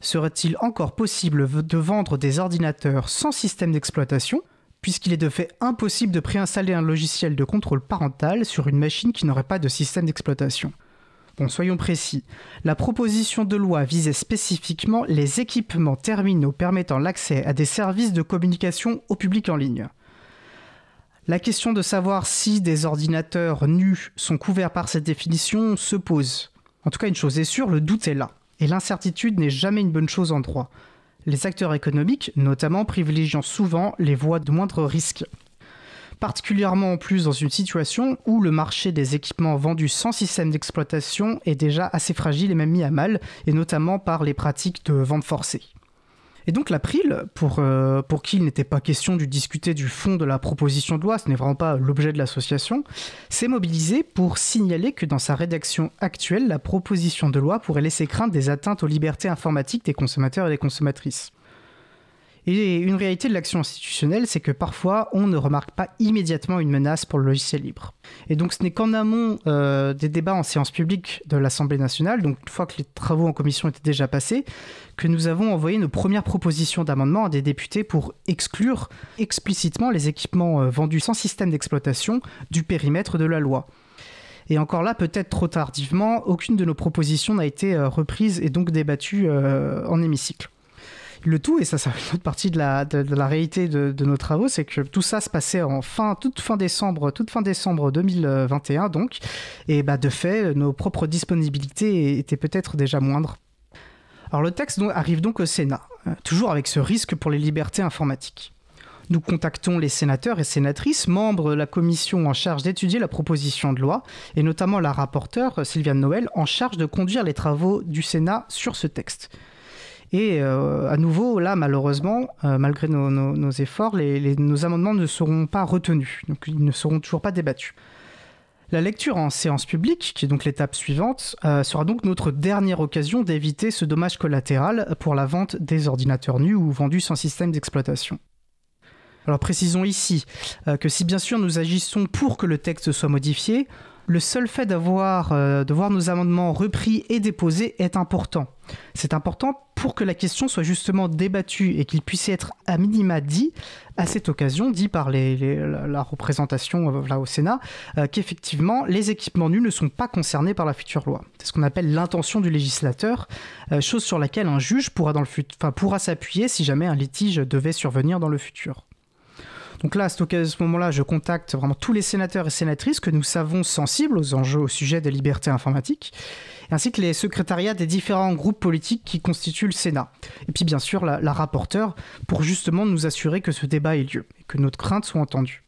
Serait-il encore possible de vendre des ordinateurs sans système d'exploitation puisqu'il est de fait impossible de préinstaller un logiciel de contrôle parental sur une machine qui n'aurait pas de système d'exploitation. Bon, soyons précis. La proposition de loi visait spécifiquement les équipements terminaux permettant l'accès à des services de communication au public en ligne. La question de savoir si des ordinateurs nus sont couverts par cette définition se pose. En tout cas, une chose est sûre, le doute est là. Et l'incertitude n'est jamais une bonne chose en droit les acteurs économiques, notamment, privilégiant souvent les voies de moindre risque. Particulièrement en plus dans une situation où le marché des équipements vendus sans système d'exploitation est déjà assez fragile et même mis à mal, et notamment par les pratiques de vente forcée. Et donc l'April, pour, euh, pour qui il n'était pas question de discuter du fond de la proposition de loi, ce n'est vraiment pas l'objet de l'association, s'est mobilisé pour signaler que dans sa rédaction actuelle, la proposition de loi pourrait laisser craindre des atteintes aux libertés informatiques des consommateurs et des consommatrices. Et une réalité de l'action institutionnelle, c'est que parfois, on ne remarque pas immédiatement une menace pour le logiciel libre. Et donc, ce n'est qu'en amont euh, des débats en séance publique de l'Assemblée nationale, donc une fois que les travaux en commission étaient déjà passés, que nous avons envoyé nos premières propositions d'amendement à des députés pour exclure explicitement les équipements euh, vendus sans système d'exploitation du périmètre de la loi. Et encore là, peut-être trop tardivement, aucune de nos propositions n'a été euh, reprise et donc débattue en hémicycle. Le tout, et ça, fait une autre partie de la, de, réalité de, nos travaux, c'est que tout ça se passait en fin, toute fin décembre, toute fin décembre 2021, donc. Et bah, de fait, nos propres disponibilités étaient peut-être déjà moindres. Alors le texte arrive donc au Sénat, euh, toujours avec ce risque pour les libertés informatiques. Nous contactons les sénateurs et sénatrices, membres de la commission en charge d'étudier la proposition de loi, et notamment la rapporteure Sylviane Noël, en charge de conduire les travaux du Sénat sur ce texte. Et euh, à nouveau, là, malheureusement, euh, malgré nos, efforts, nos amendements ne seront pas retenus, donc ils ne seront toujours pas débattus. La lecture en séance publique, qui est donc l'étape suivante, euh, sera donc notre dernière occasion d'éviter ce dommage collatéral pour la vente des ordinateurs nus ou vendus sans système d'exploitation. Alors précisons ici que si bien sûr nous agissons pour que le texte soit modifié, le seul fait de voir nos amendements repris et déposés est important. C'est important pour que la question soit justement débattue et qu'il puisse être à minima dit à cette occasion, dit par la, représentation euh, au Sénat, euh, qu'effectivement les équipements nus ne sont pas concernés par la future loi. C'est ce qu'on appelle l'intention du législateur, euh, chose sur laquelle un juge pourra, pourra s'appuyer si jamais un litige devait survenir dans le futur. Donc là, à ce moment-là, je contacte vraiment tous les sénateurs et sénatrices que nous savons sensibles aux enjeux au sujet des libertés informatiques ainsi que les secrétariats des différents groupes politiques qui constituent le Sénat. Et puis bien sûr la, rapporteure, pour justement nous assurer que ce débat ait lieu et que notre crainte soit entendue.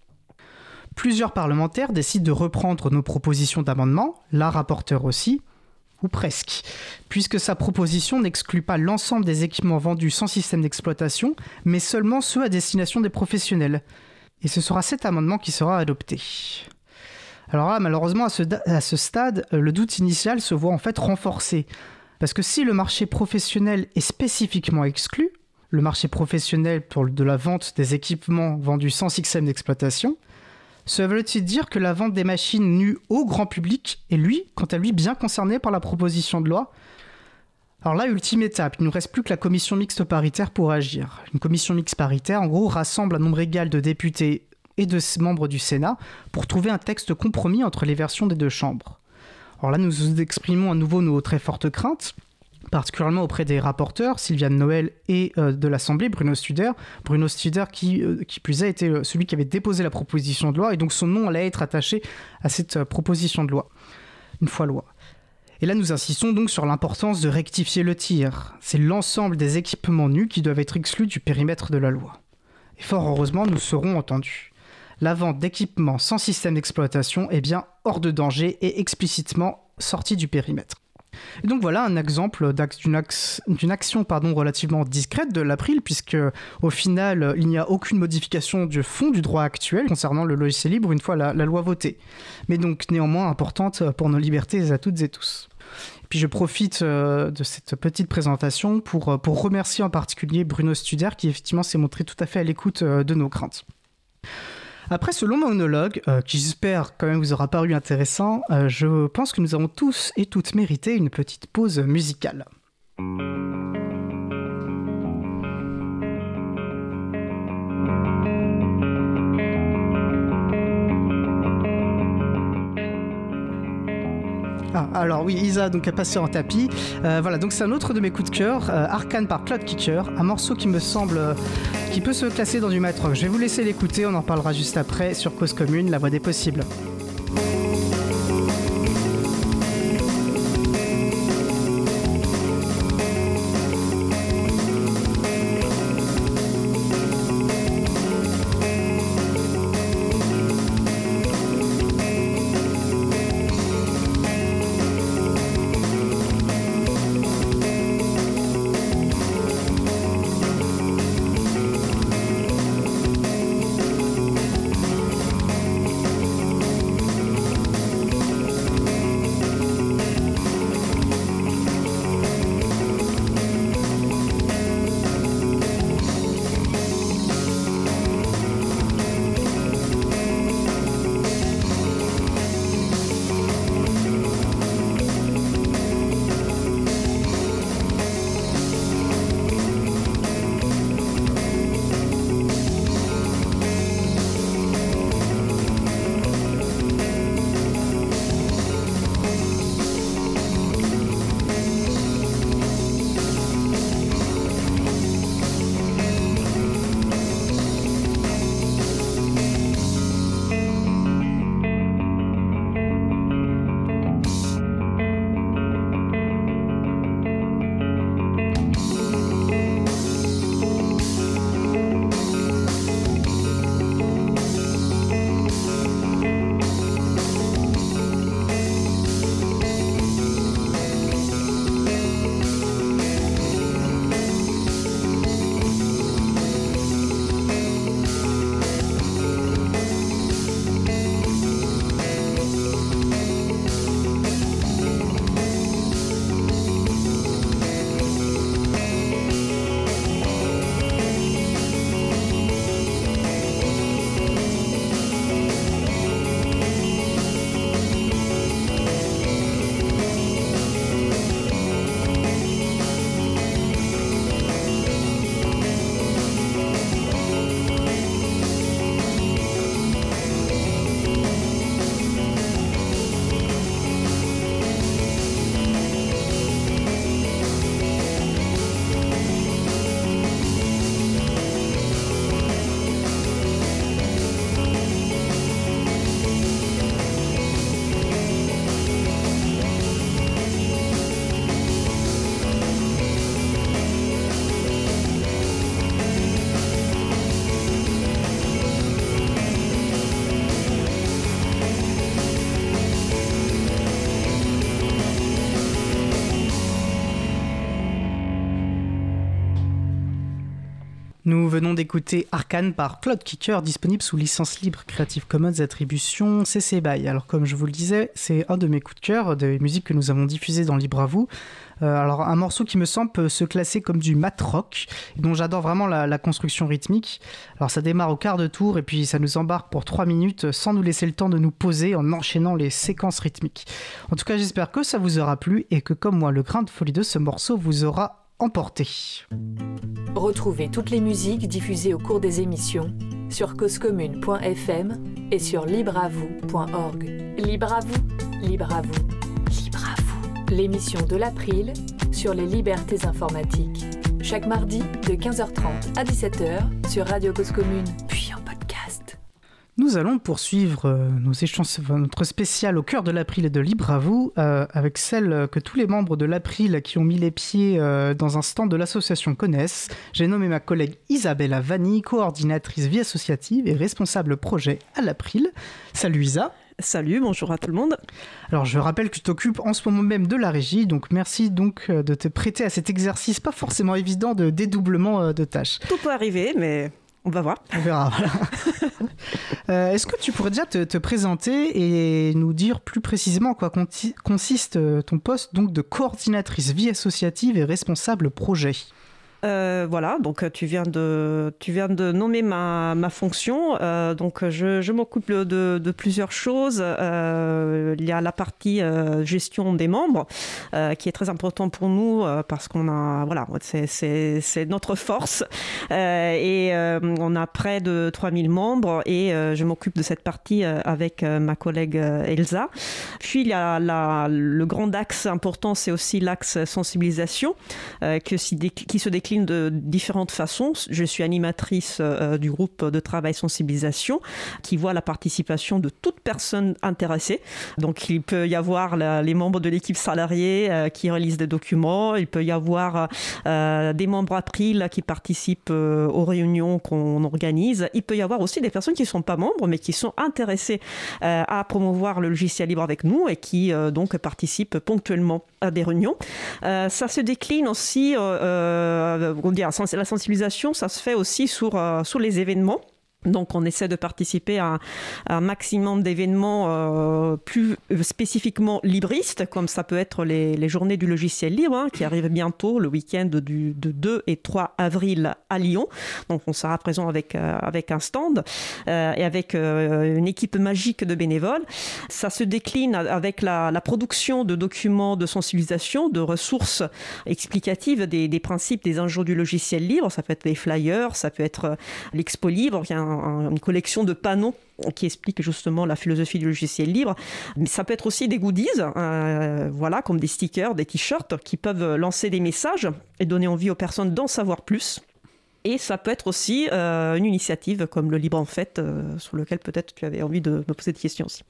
Plusieurs parlementaires décident de reprendre nos propositions d'amendement, la rapporteure aussi, ou presque, puisque sa proposition n'exclut pas l'ensemble des équipements vendus sans système d'exploitation, mais seulement ceux à destination des professionnels. Et ce sera cet amendement qui sera adopté. Alors là, malheureusement, à ce, stade, le doute initial se voit en fait renforcé. Parce que si le marché professionnel est spécifiquement exclu, le marché professionnel pour de la vente des équipements vendus sans système d'exploitation, cela veut-il dire que la vente des machines nues au grand public est lui, quant à lui, bien concerné par la proposition de loi Alors là, ultime étape, il nous reste plus que la commission mixte paritaire pour agir. Une commission mixte paritaire, en gros, rassemble un nombre égal de députés et de membres du Sénat pour trouver un texte compromis entre les versions des deux chambres. Alors là, nous exprimons à nouveau nos très fortes craintes particulièrement auprès des rapporteurs, Sylviane Noël et euh, de l'Assemblée, Bruno Studer. Bruno Studer qui, euh, qui plus a été celui qui avait déposé la proposition de loi, et donc son nom allait être attaché à cette euh, proposition de loi, une fois loi. Et là, nous insistons donc sur l'importance de rectifier le tir. C'est l'ensemble des équipements nus qui doivent être exclus du périmètre de la loi. Et fort heureusement, nous serons entendus. La vente d'équipements sans système d'exploitation est bien hors de danger et explicitement sortie du périmètre. Donc voilà un exemple d'une action pardon, relativement discrète de l'April, puisque au final, il n'y a aucune modification du fond du droit actuel concernant le logiciel libre une fois la, loi votée. Mais donc néanmoins importante pour nos libertés à toutes et tous. Puis je profite euh, de cette petite présentation pour, euh, pour remercier en particulier Bruno Studer qui effectivement s'est montré tout à fait à l'écoute euh, de nos craintes. Après ce long monologue, euh, qui j'espère quand même vous aura paru intéressant, euh, je pense que nous avons tous et toutes mérité une petite pause musicale. Ah, alors oui, Isa donc a passé en tapis. Euh, voilà, donc c'est un autre de mes coups de cœur, euh, Arcane par Cloud Kicker, un morceau qui me semble euh, qui peut se classer dans du maître. Je vais vous laisser l'écouter, on en parlera juste après sur Cause Commune, la voix des possibles. Nous venons d'écouter Arcane par Claude Kicker, disponible sous licence libre Creative Commons Attribution CC BY. Alors comme je vous le disais, c'est un de mes coups de cœur des musiques que nous avons diffusées dans Libre à vous. Euh, alors un morceau qui me semble se classer comme du mat rock, dont j'adore vraiment la, construction rythmique. Alors ça démarre au quart de tour et puis ça nous embarque pour 3 minutes sans nous laisser le temps de nous poser en enchaînant les séquences rythmiques. En tout cas j'espère que ça vous aura plu et que comme moi le grain de folie de ce morceau vous aura emporté. Retrouvez toutes les musiques diffusées au cours des émissions sur causecommune.fm et sur libreavoue.org. Libre à vous, libre à vous, libre à vous. L'émission de l'April sur les libertés informatiques. Chaque mardi de 15h30 à 17h sur Radio Cause Commune, nous allons poursuivre euh, nos échanges, notre spécial au cœur de l'April et de Libre à vous, euh, avec celle que tous les membres de l'April qui ont mis les pieds euh, dans un stand de l'association connaissent. J'ai nommé ma collègue Isabella Vanni, coordinatrice vie associative et responsable projet à l'April. Salut Isa. Salut, bonjour à tout le monde. Alors je rappelle que tu t'occupes en ce moment même de la régie, donc merci donc de te prêter à cet exercice pas forcément évident de dédoublement de tâches. Tout peut arriver, mais on va voir. On verra. Euh, est-ce que tu pourrais déjà te, présenter et nous dire plus précisément en quoi consiste euh, ton poste donc de coordinatrice vie associative et responsable projet? Euh, voilà, donc euh, tu viens de, tu viens de nommer ma, ma fonction. Euh, donc je, m'occupe de, plusieurs choses. il y a la partie gestion des membres qui est très important pour nous parce qu'on a, voilà, c'est notre force. et on a près de 3000 membres et je m'occupe de cette partie avec ma collègue Elsa. Puis il y a la, le grand axe important, c'est aussi l'axe sensibilisation que, qui se décline de différentes façons. Je suis animatrice euh, du groupe de travail sensibilisation qui voit la participation de toute personne intéressée. Donc il peut y avoir les membres de l'équipe salariée euh, qui relisent des documents, il peut y avoir euh, des membres April qui participent aux réunions qu'on organise. Il peut y avoir aussi des personnes qui ne sont pas membres mais qui sont intéressées à promouvoir le logiciel libre avec nous et qui donc participent ponctuellement à des réunions. ça se décline aussi la sensibilisation, ça se fait aussi sur, euh, sur les événements. Donc on essaie de participer à, un maximum d'événements euh, plus spécifiquement libristes, comme ça peut être les, journées du logiciel libre, hein, qui arrivent bientôt le week-end du, de 2 et 3 avril à Lyon. Donc on sera présent avec, euh, un stand euh, et avec une équipe magique de bénévoles. Ça se décline avec la, production de documents de sensibilisation, de ressources explicatives des, des, principes, des enjeux du logiciel libre. Ça peut être les flyers, ça peut être l'expo libre. Une collection de panneaux qui explique justement la philosophie du logiciel libre. Mais ça peut être aussi des goodies, euh, voilà, comme des stickers, des t-shirts qui peuvent lancer des messages et donner envie aux personnes d'en savoir plus. Et ça peut être aussi euh, une initiative comme le Libre en Fête, euh, sur lequel peut-être tu avais envie de me poser des questions aussi.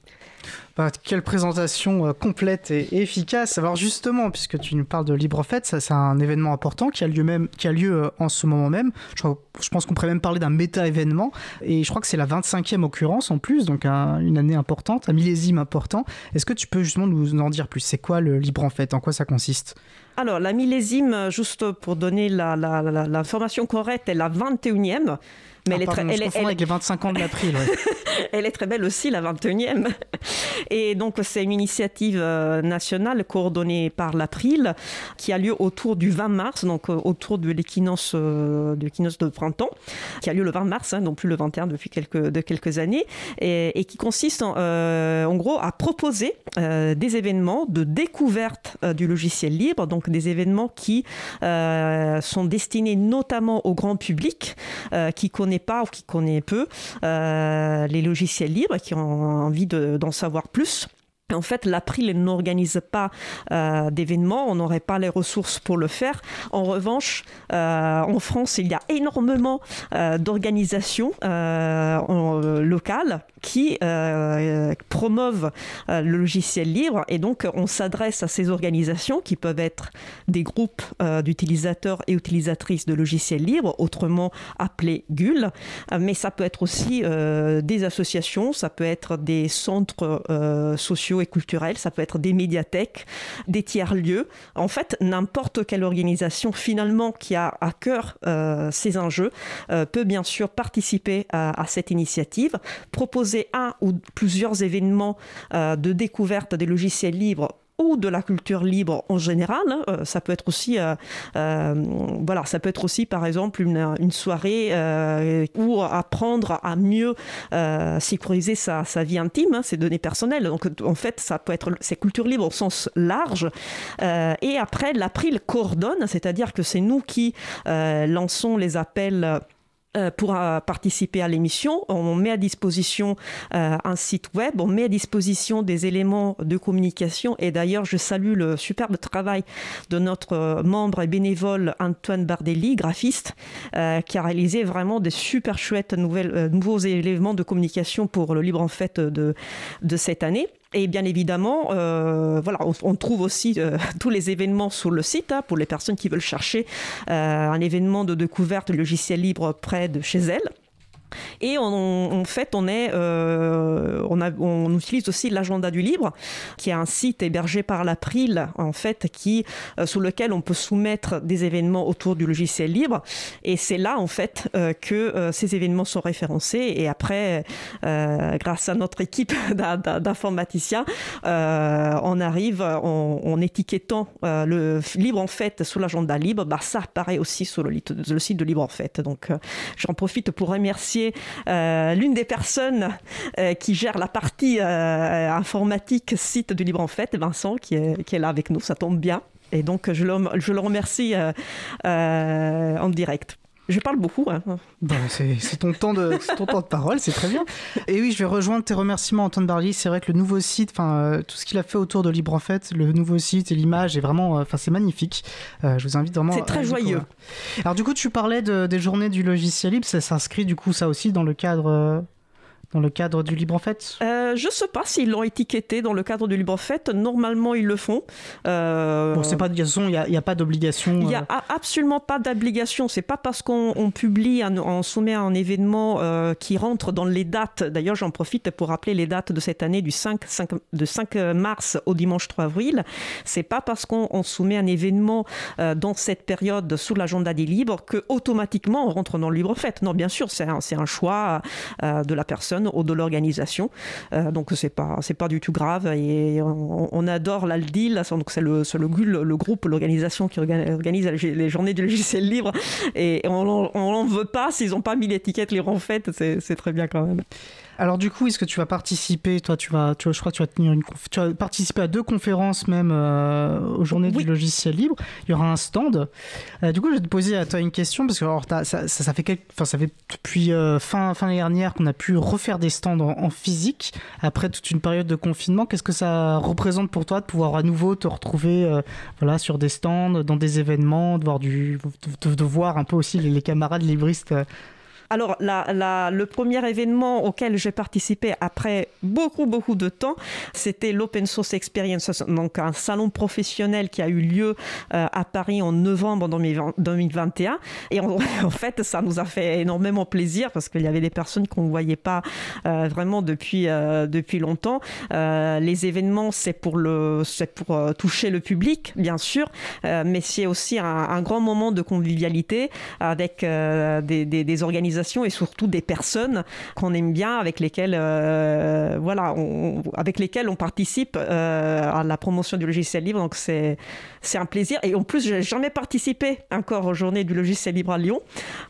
Bah, quelle présentation euh, complète et, efficace. Alors justement, puisque tu nous parles de Libre Fête, ça c'est un événement important qui a lieu, même, qui a lieu en ce moment même. Je, pense qu'on pourrait même parler d'un méta-événement. Et je crois que c'est la 25e occurrence en plus, donc une année importante, un millésime important. Est-ce que tu peux justement nous en dire plus? C'est quoi le Libre en quoi ça consiste? Alors, la millésime, juste pour donner l'information correcte, est la 21e. Mais elle, est très, elle, elle, avec les 25 ans de l'April. elle est très belle aussi, la 21e. Et donc, c'est une initiative euh, nationale coordonnée par l'April qui a lieu autour du 20 mars, donc euh, autour de l'équinoxe euh, de printemps, qui a lieu le 20 mars, hein, non plus le 21 depuis quelques, de quelques années, et, qui consiste en, en, gros à proposer des événements de découverte du logiciel libre, donc des événements qui sont destinés notamment au grand public, qui connaît pas ou qui connaît peu euh, les logiciels libres qui ont envie d'en savoir plus. En fait, l'April n'organise pas euh, d'événements, on n'aurait pas les ressources pour le faire. En revanche, euh, en France, il y a énormément d'organisations locales qui euh, euh, le logiciel libre. Et donc, on s'adresse à ces organisations qui peuvent être des groupes euh, d'utilisateurs et utilisatrices de logiciels libres, autrement appelés GUL. mais ça peut être aussi des associations, ça peut être des centres sociaux et culturels, ça peut être des médiathèques, des tiers-lieux. En fait, n'importe quelle organisation finalement qui a à cœur ces enjeux peut bien sûr participer à, cette initiative, proposer un ou plusieurs événements de découverte des logiciels libres ou de la culture libre en général. Hein. Euh, ça peut être aussi, euh, euh, voilà, ça peut être aussi par exemple une, soirée ou apprendre à mieux sécuriser sa, sa, vie intime, hein, ses données personnelles. Donc en fait, ça peut être ces cultures libres au sens large. et après, l'April coordonne, c'est-à-dire que c'est nous qui lançons les appels euh, pour euh, participer à l'émission. On met à disposition euh, un site web, on met à disposition des éléments de communication. Et d'ailleurs, je salue le superbe travail de notre membre et bénévole Antoine Bardelli, graphiste, qui a réalisé vraiment des super chouettes nouvelles, nouveaux éléments de communication pour le Libre en Fête de, de cette année. Et bien évidemment, euh, voilà, on, trouve aussi euh, tous les événements sur le site hein, pour les personnes qui veulent chercher euh, un événement de découverte logiciel libre près de chez elles. Et en fait, on, est, euh, on, on, utilise aussi l'agenda du libre, qui est un site hébergé par l'April, en fait, qui, euh, sous lequel on peut soumettre des événements autour du logiciel libre. Et c'est là, en fait, euh, que ces événements sont référencés. Et après, grâce à notre équipe d'informaticiens, on arrive en, étiquetant le libre en fait sur l'agenda libre. Bah, ça apparaît aussi sur le site de libre en fait. Donc, j'en profite pour remercier euh, l'une des personnes euh, qui gère la partie euh, informatique site du Libre en Fête, Vincent, qui est, là avec nous. Ça tombe bien. Et donc, je le, je le remercie en direct. Je parle beaucoup. Hein. c'est ton, temps de, ton temps de parole, c'est très bien. Et oui, je vais rejoindre tes remerciements, Antoine Barly. C'est vrai que le nouveau site, enfin, tout ce qu'il a fait autour de Libre en fait, le nouveau site et l'image est vraiment, enfin, c'est magnifique. je vous invite vraiment. C'est très joyeux. Alors du coup, tu parlais des journées du logiciel libre. Ça s'inscrit du coup ça aussi dans le cadre dans le cadre du Libre en Fête? Euh, Je ne sais pas s'ils l'ont étiqueté dans le cadre du Libre en Fête. Normalement, ils le font. Euh... Bon, c'est pas de il n'y a, a, pas d'obligation. Il n'y a euh. absolument pas d'obligation. C'est pas parce qu'on publie, un, on soumet un événement qui rentre dans les dates. D'ailleurs, j'en profite pour rappeler les dates de cette année du 5, 5 de 5 mars au dimanche 3 avril. C'est pas parce qu'on soumet un événement dans cette période sous l'agenda des libres que automatiquement on rentre dans le Libre Fête. Non, bien sûr, c'est un, un, choix de la personne ou de l'organisation. Euh, donc c'est pas c'est pas du tout grave et on, adore l'Aldil. Donc c'est le, le, groupe, l'organisation qui organise les journées du logiciel libre et on n'en veut pas s'ils n'ont pas mis l'étiquette libre en fait. C'est très bien quand même. Alors du coup, est-ce que tu vas participer Toi, tu vas, tu, je crois que tu vas tenir une, tu vas participer à deux conférences même euh, aux Journées du logiciel libre. Il y aura un stand. Euh, du coup, je vais te poser à toi une question parce que alors, ça, ça, fait quelques, enfin, ça fait depuis euh, fin fin l'année dernière qu'on a pu refaire des stands en, physique après toute une période de confinement. Qu'est-ce que ça représente pour toi de pouvoir à nouveau te retrouver, voilà, sur des stands, dans des événements, de voir du, de, voir un peu aussi les, les camarades libristes alors, le premier événement auquel j'ai participé après beaucoup, beaucoup de temps, c'était l'Open Source Experience, donc un salon professionnel qui a eu lieu euh, à Paris en novembre 2021. Et en, fait, ça nous a fait énormément plaisir parce qu'il y avait des personnes qu'on ne voyait pas euh, vraiment depuis, euh, depuis longtemps. les événements, c'est pour, toucher le public, bien sûr, mais c'est aussi un, grand moment de convivialité avec des organisations et surtout des personnes qu'on aime bien, avec lesquelles, euh, voilà, on, avec lesquelles on participe euh, à la promotion du logiciel libre. Donc c'est un plaisir. Et en plus, j'ai jamais participé encore aux journées du logiciel libre à Lyon.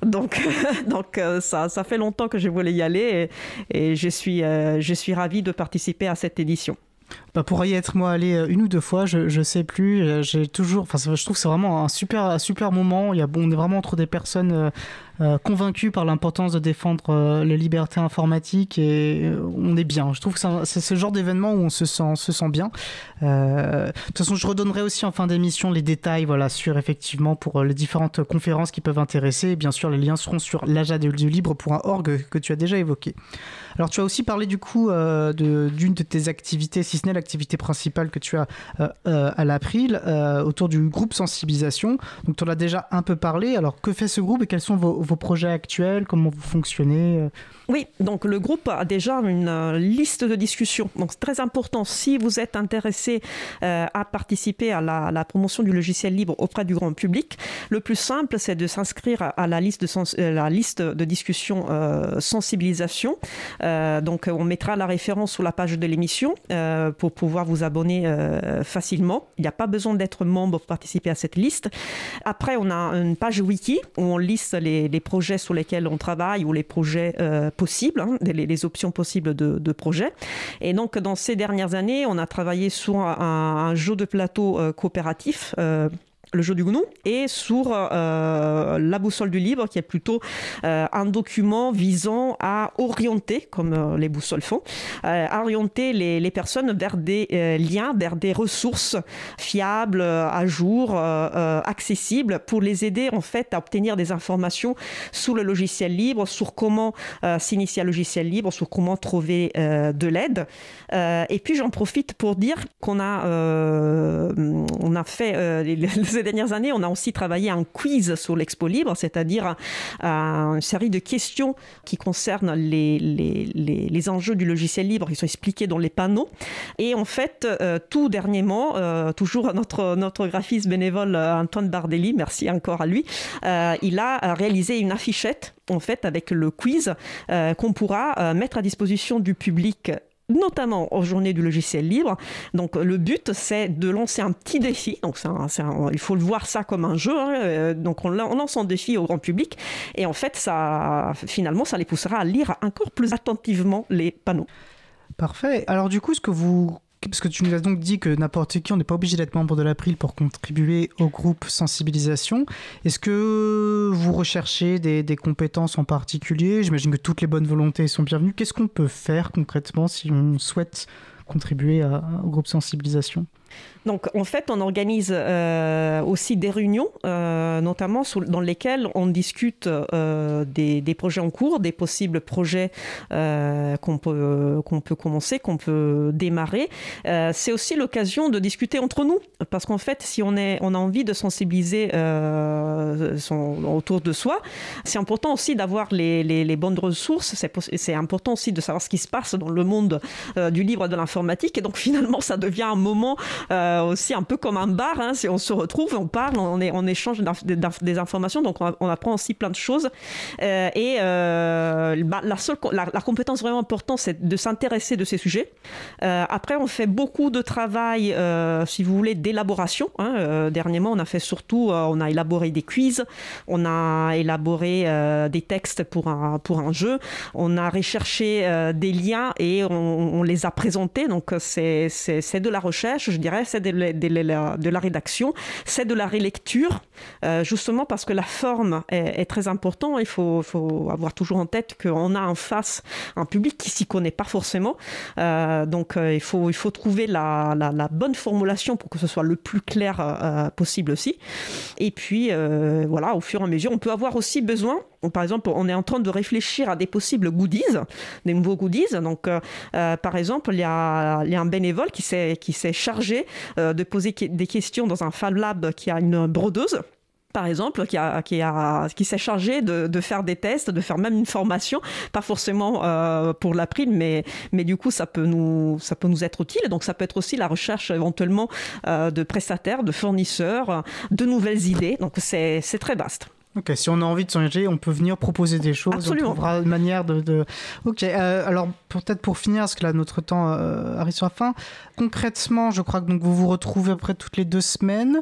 Donc donc euh, ça ça fait longtemps que je voulais y aller et, et je suis je suis ravie de participer à cette édition. Bah pour y être moi allé euh, une ou deux fois, je, je sais plus. Euh, j'ai toujours, enfin je trouve que c'est vraiment un super super moment. Il y a, on est vraiment entre des personnes euh, convaincues par l'importance de défendre les libertés informatiques et on est bien. Je trouve que c'est ce genre d'événement où on se sent se sent bien. de toute façon, je redonnerai aussi en fin d'émission les détails, voilà, sur effectivement pour les différentes conférences qui peuvent intéresser. bien sûr, les liens seront sur libre.org que tu as déjà évoqué. Alors, tu as aussi parlé du coup de d'une de tes activités, si ce n'est activité principale que tu as euh, euh, à l'April euh, autour du groupe sensibilisation. Donc tu en as déjà un peu parlé. Alors que fait ce groupe et quelles sont vos projets actuels, comment vous fonctionnez oui, donc le groupe a déjà une euh, liste de discussion. Donc c'est très important, si vous êtes intéressé euh, à participer à la, promotion du logiciel libre auprès du grand public, le plus simple, c'est de s'inscrire à la liste de, euh, la liste de discussion sensibilisation. donc on mettra la référence sur la page de l'émission pour pouvoir vous abonner facilement. Il n'y a pas besoin d'être membre pour participer à cette liste. Après, on a une page wiki où on liste les, les projets sur lesquels on travaille ou les projets possibles, hein, les, options possibles de, de projet. Et donc, dans ces dernières années, on a travaillé sur un, jeu de plateau euh, coopératif. Le jeu du gnou et sur euh, la boussole du libre qui est plutôt euh, un document visant à orienter comme euh, les boussoles font orienter les, personnes vers des liens vers des ressources fiables à jour accessibles pour les aider en fait à obtenir des informations sur le logiciel libre sur comment s'initier à logiciel libre sur comment trouver de l'aide. Et puis j'en profite pour dire qu'on a a fait dernières années, on a aussi travaillé un quiz sur l'Expo Libre, c'est-à-dire une série de questions qui concernent les, les, enjeux du logiciel libre qui sont expliqués dans les panneaux. Et en fait, euh, tout dernièrement, euh, toujours notre, notre graphiste bénévole euh, Antoine Bardelli, merci encore à lui, il a réalisé une affichette en fait avec le quiz qu'on pourra mettre à disposition du public notamment aux journées du logiciel libre. Donc le but, c'est de lancer un petit défi. Donc il faut le voir ça comme un jeu. Hein. Euh, donc on, lance un défi au grand public et en fait, ça, finalement, ça les poussera à lire encore plus attentivement les panneaux. Parfait. Alors du coup, ce que vous parce que tu nous as donc dit que n'importe qui, on n'est pas obligé d'être membre de l'April pour contribuer au groupe sensibilisation. Est-ce que vous recherchez des, compétences en particulier? J'imagine que toutes les bonnes volontés sont bienvenues. Qu'est-ce qu'on peut faire concrètement si on souhaite contribuer au groupe sensibilisation? Donc en fait, on organise euh, aussi des réunions, euh, notamment dans lesquelles on discute euh, des, projets en cours, des possibles projets qu'on peut, peut commencer, qu'on peut démarrer. c'est aussi l'occasion de discuter entre nous, parce qu'en fait, si on, est, on a envie de sensibiliser autour de soi, c'est important aussi d'avoir les, les, bonnes ressources, c'est important aussi de savoir ce qui se passe dans le monde du livre et de l'informatique, et donc finalement, ça devient un moment aussi un peu comme un bar. Hein, on se retrouve, on parle, on, est, on échange des informations, donc on, apprend aussi plein de choses. Euh, et euh, bah, la, seule, la, compétence vraiment importante, c'est de s'intéresser de ces sujets. après, on fait beaucoup de travail, si vous voulez, d'élaboration. Hein. dernièrement, on a fait surtout, on a élaboré des quiz, on a élaboré des textes pour un, pour un jeu, on a recherché des liens et on, les a présentés. Donc, c'est de la recherche, je dirais, de, la rédaction, c'est de la relecture, euh, justement parce que la forme est, très importante. Il faut, faut, avoir toujours en tête qu'on a en face un public qui s'y connaît pas forcément. Euh, donc euh, il, faut, il faut trouver la, la, bonne formulation pour que ce soit le plus clair possible aussi. Et puis voilà, au fur et à mesure, on peut avoir aussi besoin par exemple, on est en train de réfléchir à des possibles goodies, des nouveaux goodies. Donc, par exemple, il y, a, un bénévole qui s'est chargé euh, de poser des questions dans un Fab Lab qui a une brodeuse par exemple, qui, a, qui, a, qui s'est chargé de, faire des tests, de faire même une formation, pas forcément euh, pour la prime, mais, mais du coup, ça peut, nous, ça peut nous être utile. Donc, ça peut être aussi la recherche éventuellement euh, de prestataires, de fournisseurs, de nouvelles idées. Donc, c'est très vaste. Ok, si on a envie de changer, on peut venir proposer des choses. Absolument. On trouvera une manière de. Ok, euh, alors peut-être pour finir, parce que là notre temps euh, arrive sur la fin. Concrètement, je crois que donc vous vous retrouvez après toutes les deux semaines.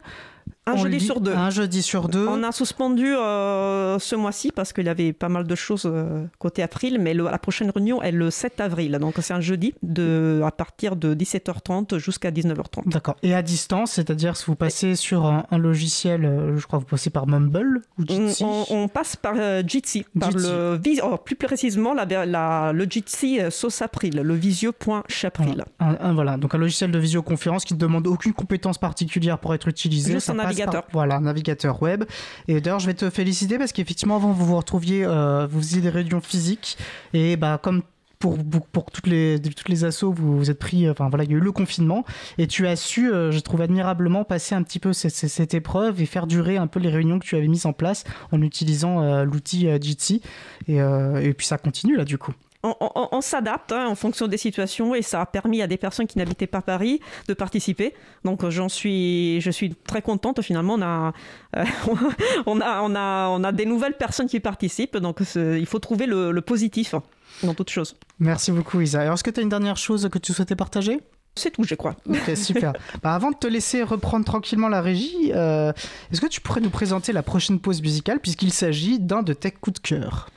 Un jeudi sur deux. Un jeudi sur deux. On a suspendu euh, ce mois-ci parce qu'il y avait pas mal de choses euh, côté avril, mais la prochaine réunion est le 7 avril. Donc c'est un jeudi de, à partir de 17h30 jusqu'à 19h30. D'accord. Et à distance, c'est-à-dire si vous passez sur un, logiciel, euh, je crois que vous passez par Mumble ou Jitsi on, passe par Jitsi. Par le, oh, plus précisément, la, le Jitsi sauce April, le visio.chapril. Voilà. voilà, donc un logiciel de visioconférence qui ne demande aucune compétence particulière pour être utilisé. Juste navigateur. voilà, navigateur web. Et d'ailleurs, je vais te féliciter parce qu'effectivement, avant, vous vous retrouviez, euh, vous faisiez des réunions physiques. Et bah, comme pour, pour, toutes les toutes les assos, vous, vous êtes pris, enfin voilà, il y a eu le confinement et tu as su, je trouve admirablement, passer un petit peu cette, épreuve et faire durer un peu les réunions que tu avais mises en place en utilisant l'outil Jitsi et, et puis ça continue là du coup on, s'adapte hein, en fonction des situations et ça a permis à des personnes qui n'habitaient pas Paris de participer. Donc j'en suis, je suis très contente. Finalement, on a, euh, on a, on a, on a des nouvelles personnes qui participent. Donc il faut trouver le, positif dans toute chose. Merci beaucoup, Isa. Alors, est-ce que tu as une dernière chose que tu souhaitais partager? C'est tout, je crois. Ok, super. bah, avant de te laisser reprendre tranquillement la régie, euh, est-ce que tu pourrais nous présenter la prochaine pause musicale, puisqu'il s'agit d'un de tes coups de cœur?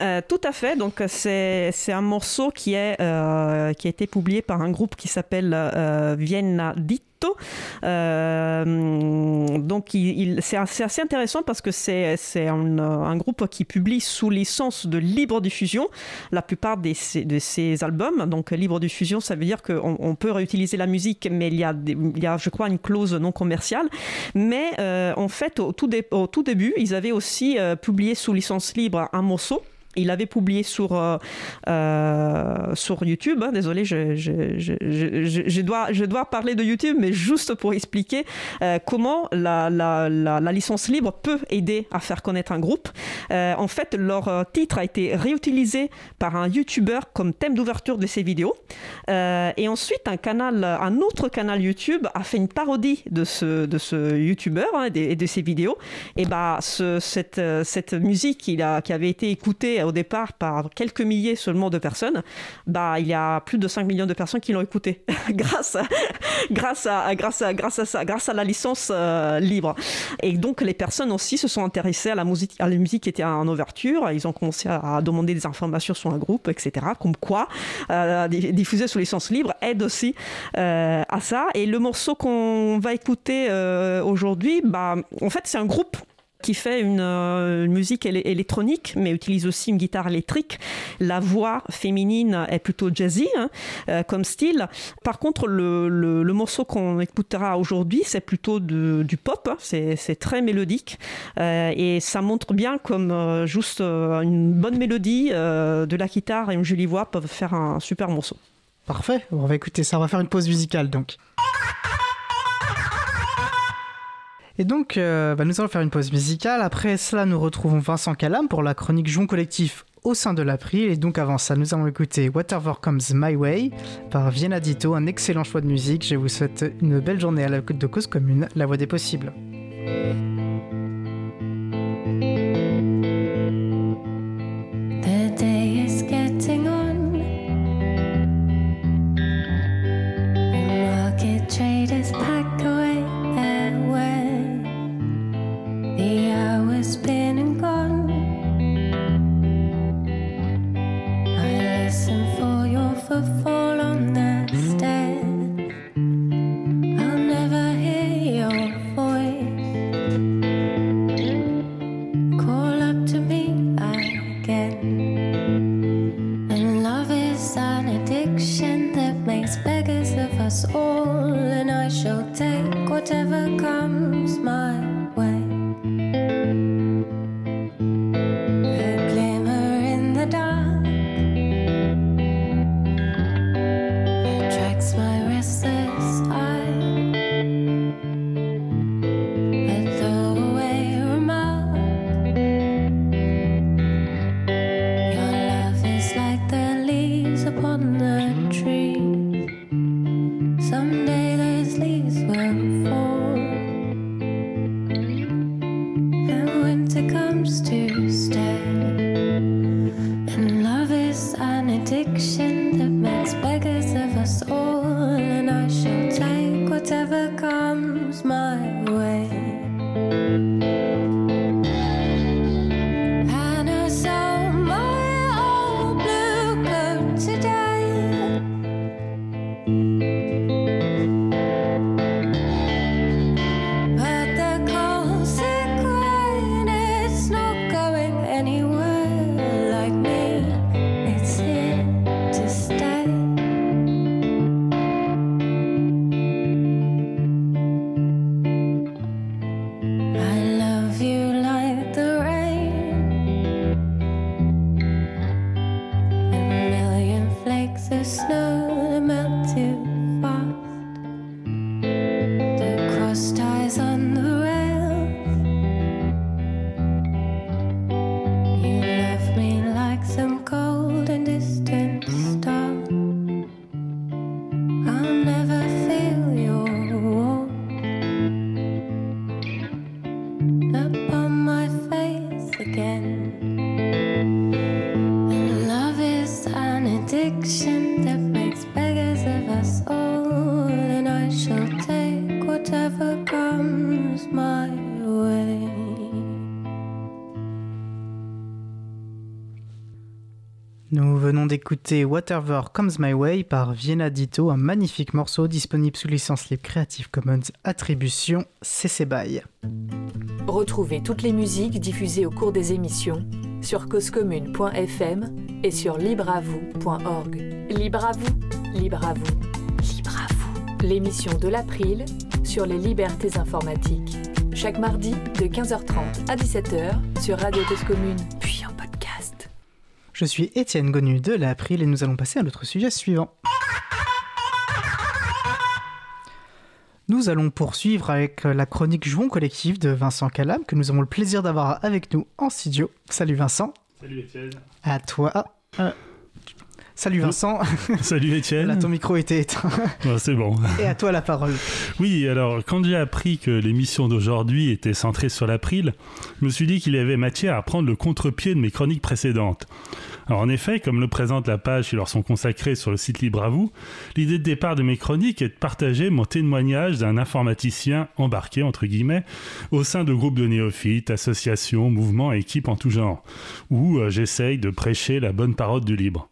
Euh, tout à fait. Donc c'est un morceau qui est euh, qui a été publié par un groupe qui s'appelle euh, Vienna Ditto. donc c'est assez, intéressant parce que c'est un, un, groupe qui publie sous licence de libre diffusion la plupart de ses albums. Donc libre diffusion, ça veut dire qu'on on peut réutiliser la musique, mais il y, a il y a, je crois, une clause non commerciale. Mais en fait, au tout, au tout, début, ils avaient aussi publié sous licence libre un morceau il avait publié sur, euh, euh, sur YouTube, hein, désolé, je, je, je, dois, je dois parler de YouTube, mais juste pour expliquer euh, comment la, la, la, licence libre peut aider à faire connaître un groupe. en fait, leur titre a été réutilisé par un YouTuber comme thème d'ouverture de ses vidéos. et ensuite, un, canal, un autre canal YouTube a fait une parodie de ce, de ce YouTuber hein, et, de, ses vidéos. Et bah, ce, cette, cette musique qui, a, qui avait été écoutée au départ par quelques milliers seulement de personnes, bah, il y a plus de 5 millions de personnes qui l'ont écouté grâce, à, grâce, à, grâce, à, grâce, à ça, grâce à la licence euh, libre. Et donc les personnes aussi se sont intéressées à la musique, qui était en ouverture. Ils ont commencé à, demander des informations sur un groupe, etc. Comme quoi, euh, diffuser sous licence libre aide aussi euh, à ça. Et le morceau qu'on va écouter aujourd'hui, bah, en fait, c'est un groupe qui fait une, euh, musique électronique, mais utilise aussi une guitare électrique. La voix féminine est plutôt jazzy hein, euh, comme style. Par contre, le, morceau qu'on écoutera aujourd'hui, c'est plutôt du pop. Hein. c'est très mélodique euh, et ça montre bien comme juste une bonne mélodie de la guitare et une jolie voix peuvent faire un super morceau. Parfait. On va écouter ça. On va faire une pause musicale donc. Et donc, euh, bah, nous allons faire une pause musicale. Après cela, nous retrouvons Vincent Calam pour la chronique Jouon Collectif au sein de l'April. Et donc, avant ça, nous allons écouter Whatever Comes My Way par Vienna Dito, un excellent choix de musique. Je vous souhaite une belle journée à la côte de Cause Commune, la voix des possibles. D'écouter Whatever Comes My Way par Vienna Ditto, un magnifique morceau disponible sous licence libre Creative Commons Attribution CC BY. Retrouvez toutes les musiques diffusées au cours des émissions sur causecommune.fm et sur libreavoue.org. Libre à vous, libre à vous, libre à vous. L'émission de l'April sur les libertés informatiques. Chaque mardi de 15h30 à 17h sur Radio Cause Commune. Je suis Étienne Gonu de l'April et nous allons passer à notre sujet suivant. Nous allons poursuivre avec la chronique Jouons collectif de Vincent Calam, que nous avons le plaisir d'avoir avec nous en studio. Salut Vincent. Salut Étienne. À toi. Euh, Salut Vincent. Salut Étienne. Là, ton micro était éteint. Ouais, c'est bon. Et à toi la parole. Oui, alors quand j'ai appris que l'émission d'aujourd'hui était centrée sur l'April, je me suis dit qu'il y avait matière à prendre le contre-pied de mes chroniques précédentes. Alors en effet, comme le présente la page qui leur sont consacrées sur le site Libre à vous, l'idée de départ de mes chroniques est de partager mon témoignage d'un informaticien embarqué, entre guillemets, au sein de groupes de néophytes, associations, mouvements et équipes en tout genre, où euh, j'essaye de prêcher la bonne parole du libre.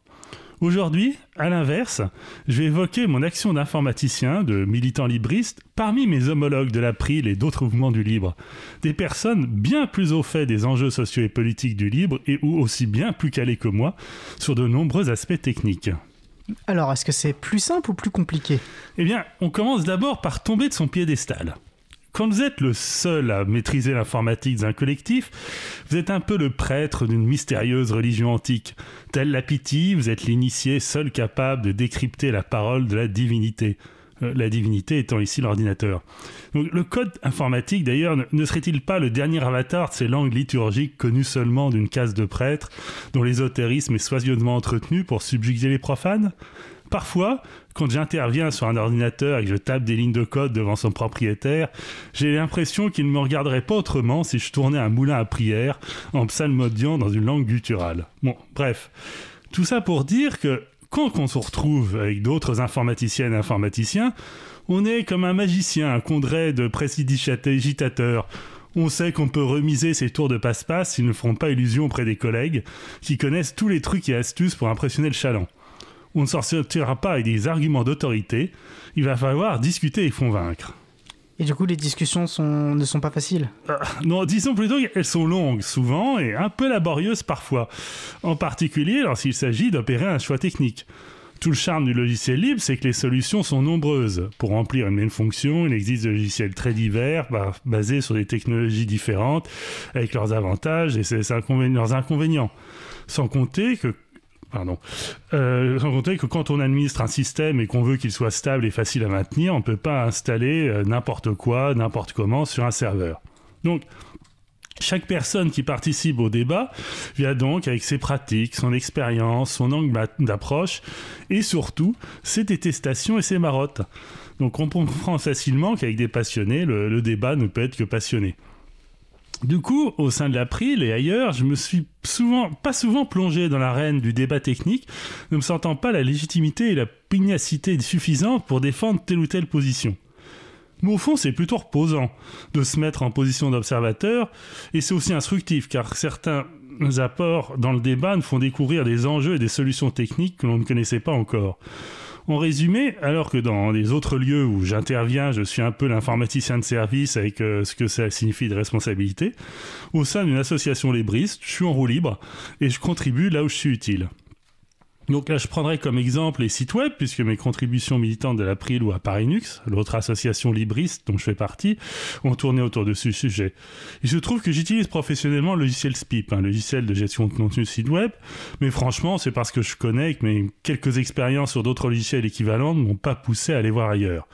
Aujourd'hui, à l'inverse, je vais évoquer mon action d'informaticien, de militant libriste, parmi mes homologues de l'April et d'autres mouvements du libre. Des personnes bien plus au fait des enjeux sociaux et politiques du libre et ou aussi bien plus calées que moi sur de nombreux aspects techniques. Alors, est-ce que c'est plus simple ou plus compliqué? Eh bien, on commence d'abord par tomber de son piédestal. Quand vous êtes le seul à maîtriser l'informatique d'un collectif, vous êtes un peu le prêtre d'une mystérieuse religion antique. Tel la pitié, vous êtes l'initié seul capable de décrypter la parole de la divinité. Euh, la divinité étant ici l'ordinateur. Le code informatique, d'ailleurs, ne, ne serait-il pas le dernier avatar de ces langues liturgiques connues seulement d'une case de prêtres, dont l'ésotérisme est soigneusement entretenu pour subjuguer les profanes? Parfois, quand j'interviens sur un ordinateur et que je tape des lignes de code devant son propriétaire, j'ai l'impression qu'il ne me regarderait pas autrement si je tournais un moulin à prière en psalmodiant dans une langue gutturale. Bon, bref. Tout ça pour dire que quand on se retrouve avec d'autres informaticiennes et informaticiens, on est comme un magicien, un condret de prestidigitateurs. On sait qu'on peut remiser ses tours de passe-passe s'ils ne feront pas illusion auprès des collègues qui connaissent tous les trucs et astuces pour impressionner le chaland on ne s'en sortira pas avec des arguments d'autorité. Il va falloir discuter et convaincre. Et du coup, les discussions sont... ne sont pas faciles euh, Non, disons plutôt qu'elles sont longues, souvent, et un peu laborieuses parfois. En particulier lorsqu'il s'agit d'opérer un choix technique. Tout le charme du logiciel libre, c'est que les solutions sont nombreuses. Pour remplir une même fonction, il existe des logiciels très divers, basés sur des technologies différentes, avec leurs avantages et ses inconvénients, leurs inconvénients. Sans compter que Pardon. Euh, sans compter que quand on administre un système et qu'on veut qu'il soit stable et facile à maintenir, on ne peut pas installer euh, n'importe quoi, n'importe comment sur un serveur. Donc, chaque personne qui participe au débat vient donc avec ses pratiques, son expérience, son angle d'approche et surtout ses détestations et ses marottes. Donc on comprend facilement qu'avec des passionnés, le, le débat ne peut être que passionné. Du coup, au sein de l'April et ailleurs, je me suis souvent, pas souvent plongé dans l'arène du débat technique, ne me sentant pas la légitimité et la pugnacité suffisante pour défendre telle ou telle position. Mais au fond, c'est plutôt reposant de se mettre en position d'observateur, et c'est aussi instructif, car certains apports dans le débat nous font découvrir des enjeux et des solutions techniques que l'on ne connaissait pas encore. En résumé, alors que dans les autres lieux où j'interviens, je suis un peu l'informaticien de service avec euh, ce que ça signifie de responsabilité, au sein d'une association libriste, je suis en roue libre et je contribue là où je suis utile. Donc là, je prendrai comme exemple les sites web, puisque mes contributions militantes de l'April ou à Parinux, l'autre association libriste dont je fais partie, ont tourné autour de ce sujet. Il se trouve que j'utilise professionnellement le logiciel SPIP, un logiciel de gestion de contenu site web, mais franchement, c'est parce que je connais que mes quelques expériences sur d'autres logiciels équivalents ne m'ont pas poussé à aller voir ailleurs.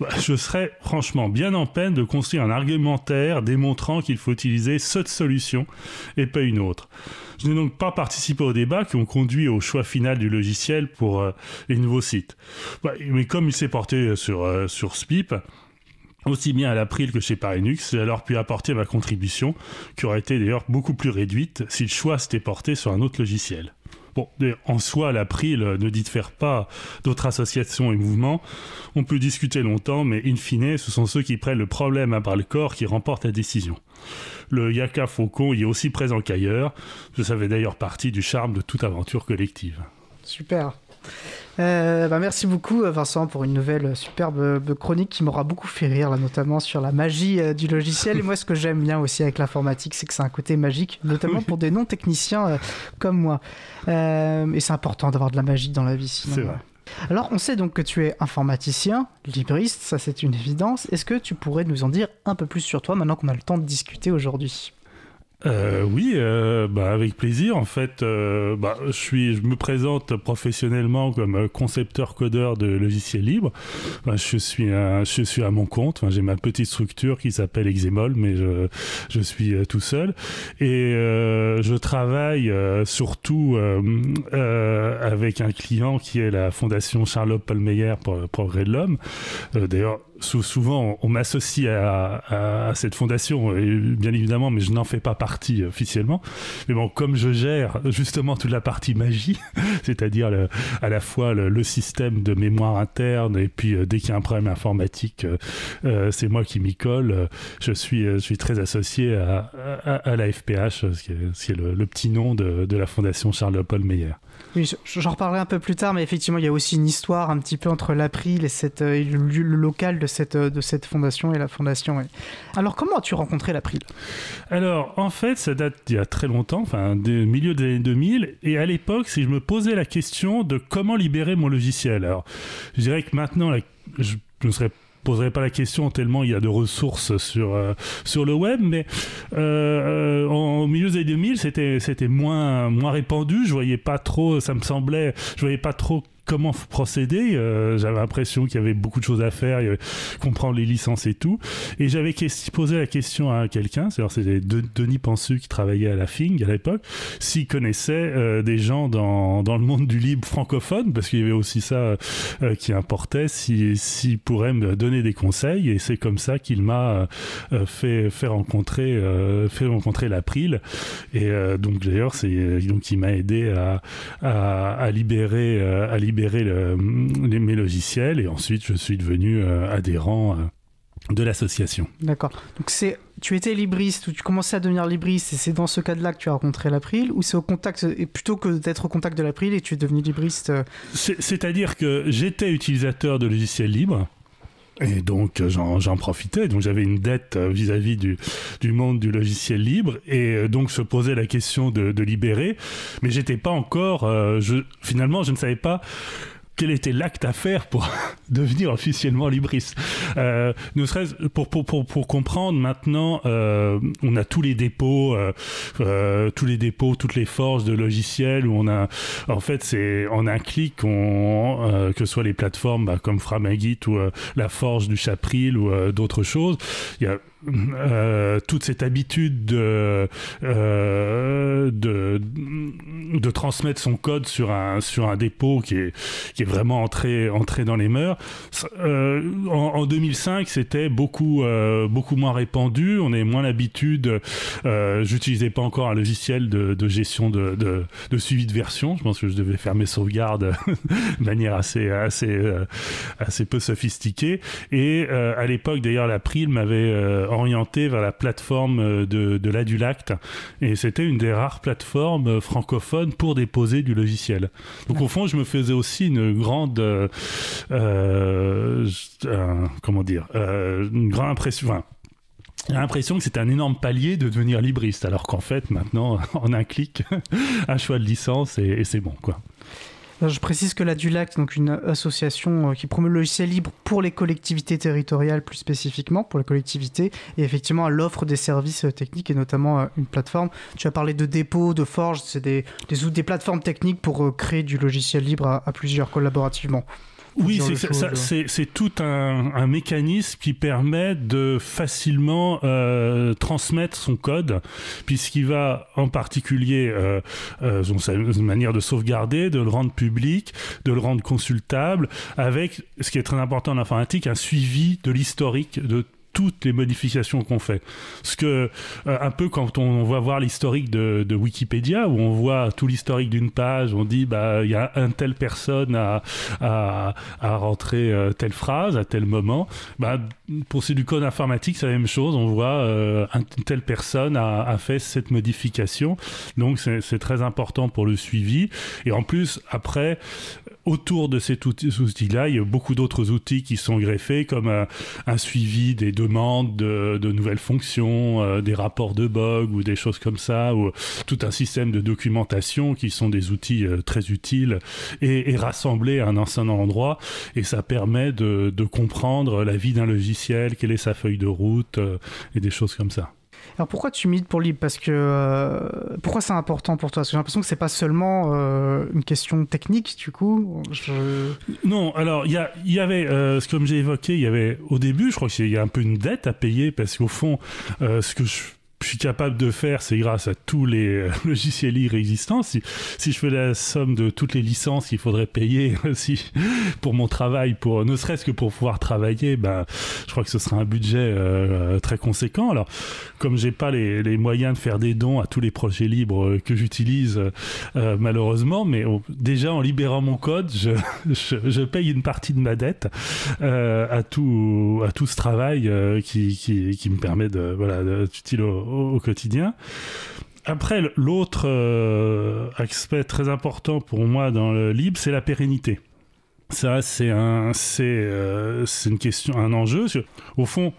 Bah, je serais franchement bien en peine de construire un argumentaire démontrant qu'il faut utiliser cette solution et pas une autre. Je n'ai donc pas participé aux débats qui ont conduit au choix final du logiciel pour euh, les nouveaux sites. Bah, mais comme il s'est porté sur, euh, sur SPIP, aussi bien à l'April que chez Parinux, j'ai alors pu apporter ma contribution, qui aurait été d'ailleurs beaucoup plus réduite si le choix s'était porté sur un autre logiciel. En soi, l'April ne diffère pas d'autres associations et mouvements. On peut discuter longtemps, mais in fine, ce sont ceux qui prennent le problème à bras le corps qui remportent la décision. Le Yaka Faucon y est aussi présent qu'ailleurs. Ça fait d'ailleurs partie du charme de toute aventure collective. Super. Euh, bah, merci beaucoup Vincent pour une nouvelle superbe chronique qui m'aura beaucoup fait rire, là, notamment sur la magie euh, du logiciel. Et moi, ce que j'aime bien aussi avec l'informatique, c'est que c'est un côté magique, notamment pour des non-techniciens euh, comme moi. et c'est important d'avoir de la magie dans la vie. C'est vrai. Alors, on sait donc que tu es informaticien, libriste, ça c'est une évidence. Est-ce que tu pourrais nous en dire un peu plus sur toi maintenant qu'on a le temps de discuter aujourd'hui? Euh, oui, euh, bah, avec plaisir. En fait, euh, bah, je, suis, je me présente professionnellement comme concepteur codeur de logiciels libres. Bah, je, suis à, je suis à mon compte. J'ai ma petite structure qui s'appelle Exemol, mais je, je suis tout seul. Et je travaille surtout avec un client qui est la fondation Charlotte Palmeyer pour le progrès de l'homme. D'ailleurs, souvent on m'associe à, cette fondation, bien évidemment, mais je n'en fais pas partie officiellement. Mais bon, comme je gère justement toute la partie magie, c'est-à-dire à la fois le, système de mémoire interne et puis euh, dès qu'il y a un problème informatique, euh, euh, c'est moi qui m'y colle. Je suis, je suis très associé à, la FPH, ce qui est, le, petit nom de, de la fondation Charles-Paul Meyer. Oui, j'en reparlerai un peu plus tard, mais effectivement, il y a aussi une histoire un petit peu entre l'April et, euh, le, local de cette, euh, de cette fondation et la fondation. Alors, comment as-tu rencontré l'April? Alors, en fait, ça date d'il y a très longtemps, enfin, des milieu des années 2000, et à l'époque, si je me posais la question de comment libérer mon logiciel. Alors, je dirais que maintenant, je ne serais poserai pas la question tellement il y a de ressources sur, euh, sur le web, mais euh, euh, en, au milieu des années 2000, c'était, c'était moins, moins répandu. Je voyais pas trop, ça me semblait, je voyais pas trop comment procéder. Euh, j'avais l'impression qu'il y avait beaucoup de choses à faire, comprendre les licences et tout. Et j'avais posé la question à quelqu'un, c'était Denis Pensu qui travaillait à la FING à l'époque, s'il connaissait euh, des gens dans, dans, le monde du libre francophone, parce qu'il y avait aussi ça euh, qui importait, s'il si, pourrait me donner des conseils. Et c'est comme ça qu'il m'a fait, fait rencontrer, fait rencontrer l'April. Et donc d'ailleurs, c'est donc il m'a aidé à, à, à libérer, à libérer le, mes logiciels et ensuite je suis devenu euh, adhérent euh, de l'association. D'accord. Donc c'est tu étais libriste ou tu commençais à devenir libriste et c'est dans ce cas-là que tu as rencontré l'April ou c'est au contact et plutôt que d'être au contact de l'April et tu es devenu libriste euh, C'est-à-dire que j'étais utilisateur de logiciels libres et donc j'en profitais, donc j'avais une dette vis-à-vis du, du, monde du logiciel libre, et donc se posait la question de, de libérer, mais j'étais pas encore, euh, je, finalement je ne savais pas quel était l'acte à faire pour devenir officiellement libriste. Euh, ne serait-ce pour, pour, pour, pour, comprendre maintenant, euh, on a tous les dépôts, euh, euh tous les dépôts, toutes les forges de logiciels où on a, en fait, c'est en un clic, on, euh, que ce soit les plateformes bah, comme Framagit ou euh, la forge du Chapril ou d'autres choses, il y a euh, toute cette habitude de, euh, de, de, transmettre son code sur un, sur un dépôt qui est, qui est vraiment entré, entré dans les mœurs. Euh, en, 2005, c'était beaucoup, beaucoup moins répandu. On avait moins l'habitude. J'utilisais pas encore un logiciel de, gestion de, de, de, suivi de version. Je pense que je devais faire mes sauvegardes de manière assez, assez, assez peu sophistiquée. Et à l'époque, d'ailleurs, la Pril m'avait orienté vers la plateforme euh, de, de l'Adulacte. Et c'était une des rares plateformes euh, francophones pour déposer du logiciel. Donc au fond, je me faisais aussi une grande... Euh, comment dire Une grande impression... j'ai l'impression que c'était un énorme palier de devenir libriste, alors qu'en fait, maintenant, en un clic, un choix de licence et, et c'est bon, quoi. Je précise que la DULAC, donc une association euh, qui promeut le logiciel libre pour les collectivités territoriales, plus spécifiquement pour les collectivités, et effectivement à l'offre des services euh, techniques et notamment euh, une plateforme. Tu as parlé de dépôt, de forge, c'est des, des, des, plateformes techniques pour créer du logiciel libre à, à plusieurs collaborativement. Oui, c'est tout un, un, mécanisme qui permet de facilement euh, transmettre son code, puisqu'il va en particulier, euh, euh, sa manière de sauvegarder, de le rendre public, de le rendre consultable, avec, ce qui est très important en informatique, un suivi de l'historique de toutes les modifications qu'on fait. Ce que, euh, un peu quand on, va voir l'historique de, Wikipédia, où on voit tout l'historique d'une page, on dit, bah, il y a un telle personne à, à, rentrer euh, telle phrase à tel moment. Bah, pour c'est du code informatique, c'est la même chose. On voit euh, une telle personne a, a, fait cette modification. Donc, c'est très important pour le suivi. Et en plus, après, autour de cet outil-là, il y a beaucoup d'autres outils qui sont greffés, comme euh, un suivi des demandes de, nouvelles fonctions, euh, des rapports de bugs ou des choses comme ça, ou tout un système de documentation qui sont des outils euh, très utiles et, rassemblés à un seul endroit. Et ça permet de comprendre la vie d'un logiciel, quelle est sa feuille de route et des choses comme ça. Alors pourquoi tu milites pour libre Parce que euh, pourquoi c'est important pour toi? Parce que j'ai l'impression que c'est pas seulement euh, une question technique, du coup. Non, alors il y, avait, euh, comme j'ai évoqué, il y avait au début, je crois qu'il y a un peu une dette à payer parce qu'au fond, ce que je je suis capable de faire, c'est grâce à tous les euh, logiciels libre existants. Si, si, je fais la somme de toutes les licences qu'il faudrait payer aussi pour mon travail, pour ne serait-ce que pour pouvoir travailler, ben, je crois que ce sera un budget euh, très conséquent. Alors, comme j'ai pas les, les, moyens de faire des dons à tous les projets libres que j'utilise, euh, malheureusement, mais déjà en libérant mon code, je, je, paye une partie de ma dette à tout à tout ce travail qui, qui, qui, me permet de voilà d'être utile au quotidien. Après, l'autre euh, aspect très important pour moi dans le libre, c'est la pérennité. Ça, c'est un, c'est, euh, une question, un enjeu. Au fond,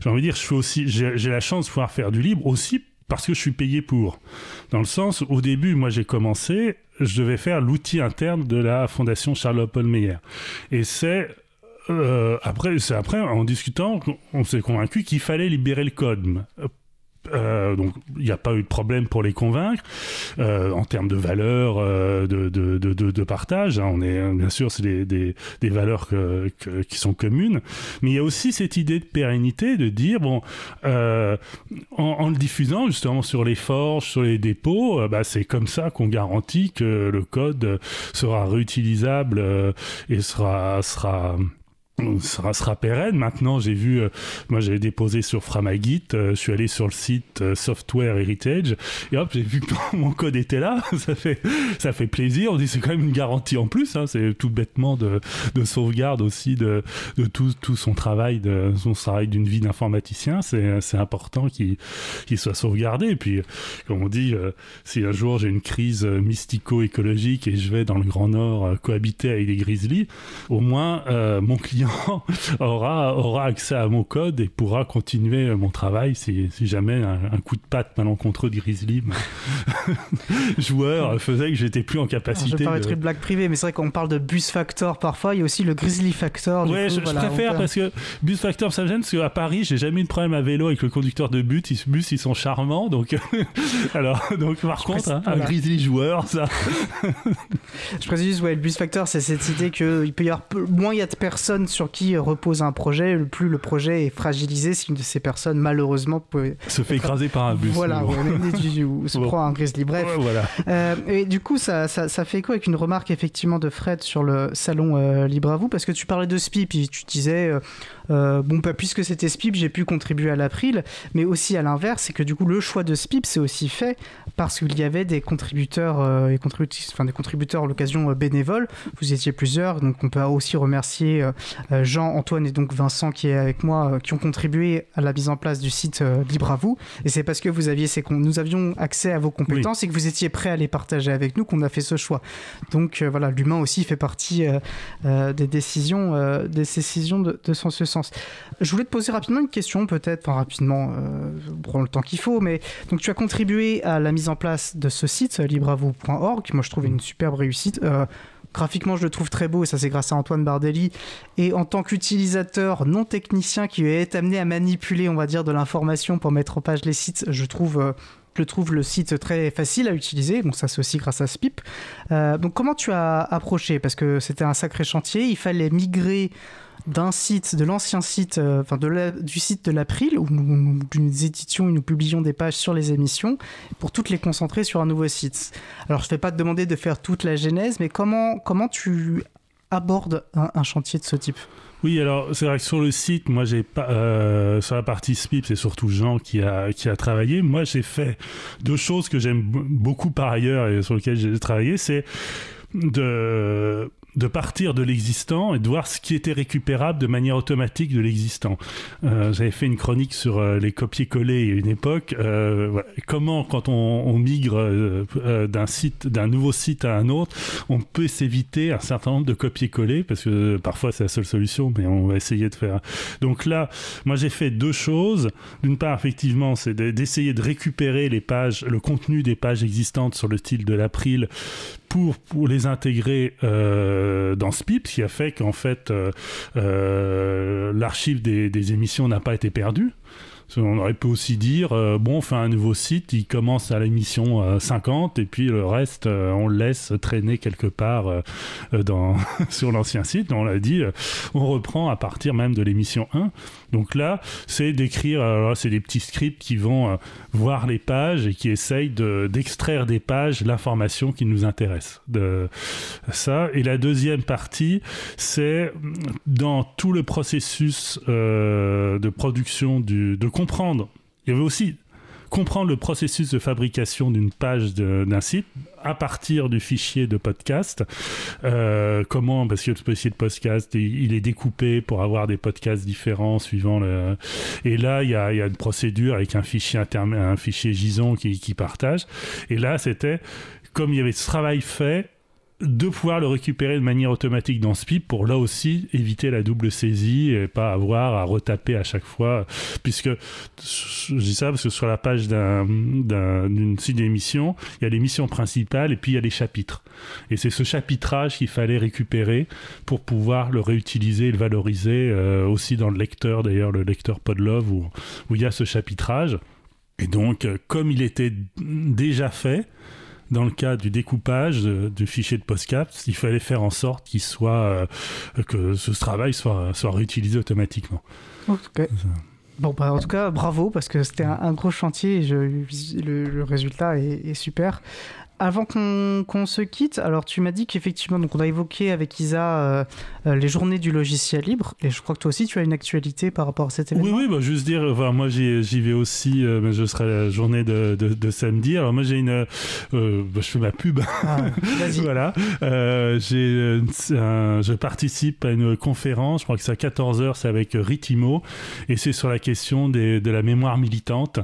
j'ai envie de dire, je aussi, j'ai la chance de pouvoir faire du libre aussi parce que je suis payé pour. Dans le sens, au début, moi, j'ai commencé, je devais faire l'outil interne de la fondation Charlotte Paul Meyer. Et c'est euh, après, c'est après, en discutant, on s'est convaincu qu'il fallait libérer le code euh, donc il n'y a pas eu de problème pour les convaincre euh, en termes de valeurs euh, de, de, de, de, partage. Hein. on est bien sûr c'est des, des, des, valeurs que, qui sont communes, mais il y a aussi cette idée de pérennité, de dire bon en, en, le diffusant justement sur les forges, sur les dépôts, bah, c'est comme ça qu'on garantit que le code sera réutilisable et sera sera sera, sera pérenne. Maintenant, j'ai vu, euh, moi j'avais déposé sur Framagit, euh, je suis allé sur le site euh, Software Heritage, et hop, j'ai vu que mon code était là, ça fait, ça fait plaisir, on dit c'est quand même une garantie en plus, hein, c'est tout bêtement de, de, sauvegarde aussi de, de tout, tout, son travail, de son travail d'une vie d'informaticien, c'est important qu'il soit sauvegardé, et puis, comme on dit, si un jour j'ai une crise mystico-écologique et je vais dans le Grand Nord cohabiter avec des grizzlies, au moins mon client aura, aura accès à mon code et pourra continuer mon travail si, si jamais un, coup de patte malencontreux de Grizzly joueur faisait que j'étais plus en capacité. Je vais pas être une blague privée, mais c'est vrai qu'on parle de bus factor parfois, il y a aussi le Grizzly factor. Ouais, je, préfère parce que bus factor ça me gêne parce qu'à Paris j'ai jamais eu de problème à vélo avec le conducteur de bus, ils, bus ils sont charmants donc alors donc par contre hein, un Grizzly joueur ça. je précise ouais le bus factor c'est cette idée qu'il peut y avoir moins il y a de personnes sur qui repose un projet, plus le projet est fragilisé si une de ces personnes, malheureusement, peut se fait écraser par un bus. Voilà, ou se prend un grizzly. Bref. voilà. Euh, et du coup, ça, ça, ça, fait écho avec une remarque effectivement de Fred sur le salon euh, Libre à vous, parce que tu parlais de SPI, puis tu disais. Euh, bon, puisque c'était SPIP, j'ai pu contribuer à l'April, mais aussi à l'inverse, c'est que du coup, le choix de SPIP, c'est aussi fait parce qu'il y avait des contributeurs euh, et enfin des contributeurs à l'occasion euh, bénévoles. Vous étiez plusieurs, donc on peut aussi remercier Jean, Antoine et donc Vincent qui est avec moi, qui ont contribué à la mise en place du site Libre à vous. Et c'est parce que vous aviez ces nous avions accès à vos compétences et que vous étiez prêts à les partager avec nous qu'on a fait ce choix. Donc voilà, l'humain aussi fait partie des décisions, des décisions de, de ce sens. Je voulais te poser rapidement une question, peut-être, enfin rapidement, euh, prends le temps qu'il faut, mais donc tu as contribué à la mise en place de ce site, libravou.org, moi je trouve une superbe réussite. Euh, graphiquement, je le trouve très beau et ça, c'est grâce à Antoine Bardelli. Et en tant qu'utilisateur non technicien qui est amené à manipuler, on va dire, de l'information pour mettre en page les sites, je trouve. Euh, je trouve le site très facile à utiliser, donc ça c'est aussi grâce à Spip. Euh, donc comment tu as approché? Parce que c'était un sacré chantier, il fallait migrer d'un site, de l'ancien site, euh, enfin de du site de l'April, où nous, éditions et nous publions des pages sur les émissions, pour toutes les concentrer sur un nouveau site. Alors je ne vais pas te demander de faire toute la genèse, mais comment, comment tu aborde un, chantier de ce type? Oui, alors c'est vrai que sur le site, moi j'ai pas euh, sur la partie SPIP, c'est surtout Jean qui a qui a travaillé. Moi, j'ai fait deux choses que j'aime beaucoup par ailleurs et sur lesquelles j'ai travaillé, c'est de de partir de l'existant et de voir ce qui était récupérable de manière automatique de l'existant. Euh, J'avais fait une chronique sur euh, les copier-coller à une époque. Euh. Comment, quand on, on migre euh, euh, d'un site, d'un nouveau site à un autre, on peut s'éviter un certain nombre de copier-coller parce que parfois c'est la seule solution, mais on va essayer de faire. Donc là, moi j'ai fait deux choses. D'une part, effectivement, c'est de- d'essayer de récupérer les pages, le contenu des pages existantes sur le style de l'April pour, pour les intégrer euh, dans SPIP, ce qui a fait qu'en fait euh, euh, l'archive des, des émissions n'a pas été perdue. Qu'on aurait pu aussi dire, euh, bon, on fait un nouveau site, il commence à l'émission euh, 50, et puis le reste, euh, on le laisse traîner quelque part euh, euh, dans, sur l'ancien site. On l'a dit, euh, on reprend à partir même de l'émission 1. Donc là, c'est d'écrire, euh, c'est des petits scripts qui vont euh, voir les pages et qui essayent de- d'extraire des pages l'information qui nous intéresse. De ça. Et la deuxième partie, c'est mm, dans tout le processus euh, de production du, de comprendre. Il y avait aussi comprendre le processus de fabrication d'une page d'un site à partir du fichier de podcast. Euh, comment, parce que le fichier de podcast, il, est découpé pour avoir des podcasts différents suivant le. Et là, il y a, il y a une procédure avec un fichier interme- un fichier qui, qui partage. Et là, c'était comme il y avait ce travail fait de pouvoir le récupérer de manière automatique dans SPIP pour là aussi éviter la double saisie et pas avoir à retaper à chaque fois puisque je dis ça parce que sur la page d'un d'un- d'une site d'émission il y a l'émission principale et puis il y a les chapitres. Et c'est ce chapitrage qu'il fallait récupérer pour pouvoir le réutiliser et le valoriser euh, aussi dans le lecteur d'ailleurs le lecteur Podlove où, où il y a ce chapitrage. Et donc euh, comme il était déjà fait dans le cas du découpage de- du fichier de PostCap, il fallait faire en sorte qu'il soit euh, que ce travail soit, soit réutilisé automatiquement. Bon, bah, en tout cas, bravo, parce que c'était un, un gros chantier et je- le, le résultat est, est super. Avant qu'on qu'on se quitte, alors tu m'as dit qu'effectivement, donc on a évoqué avec Isa euh, euh, les journées du logiciel libre, et je crois que toi aussi tu as une actualité par rapport à cet Oui, événement. oui, bah, juste dire, enfin, moi j'y vais aussi, euh, mais je serai la journée de, de, de samedi. Alors moi j'ai une, euh, bah, je fais ma pub. Ah, voilà, j'ai, je participe à une conférence, je crois que c'est à 14h, c'est avec Ritimo, et c'est sur la question des, de la mémoire militante.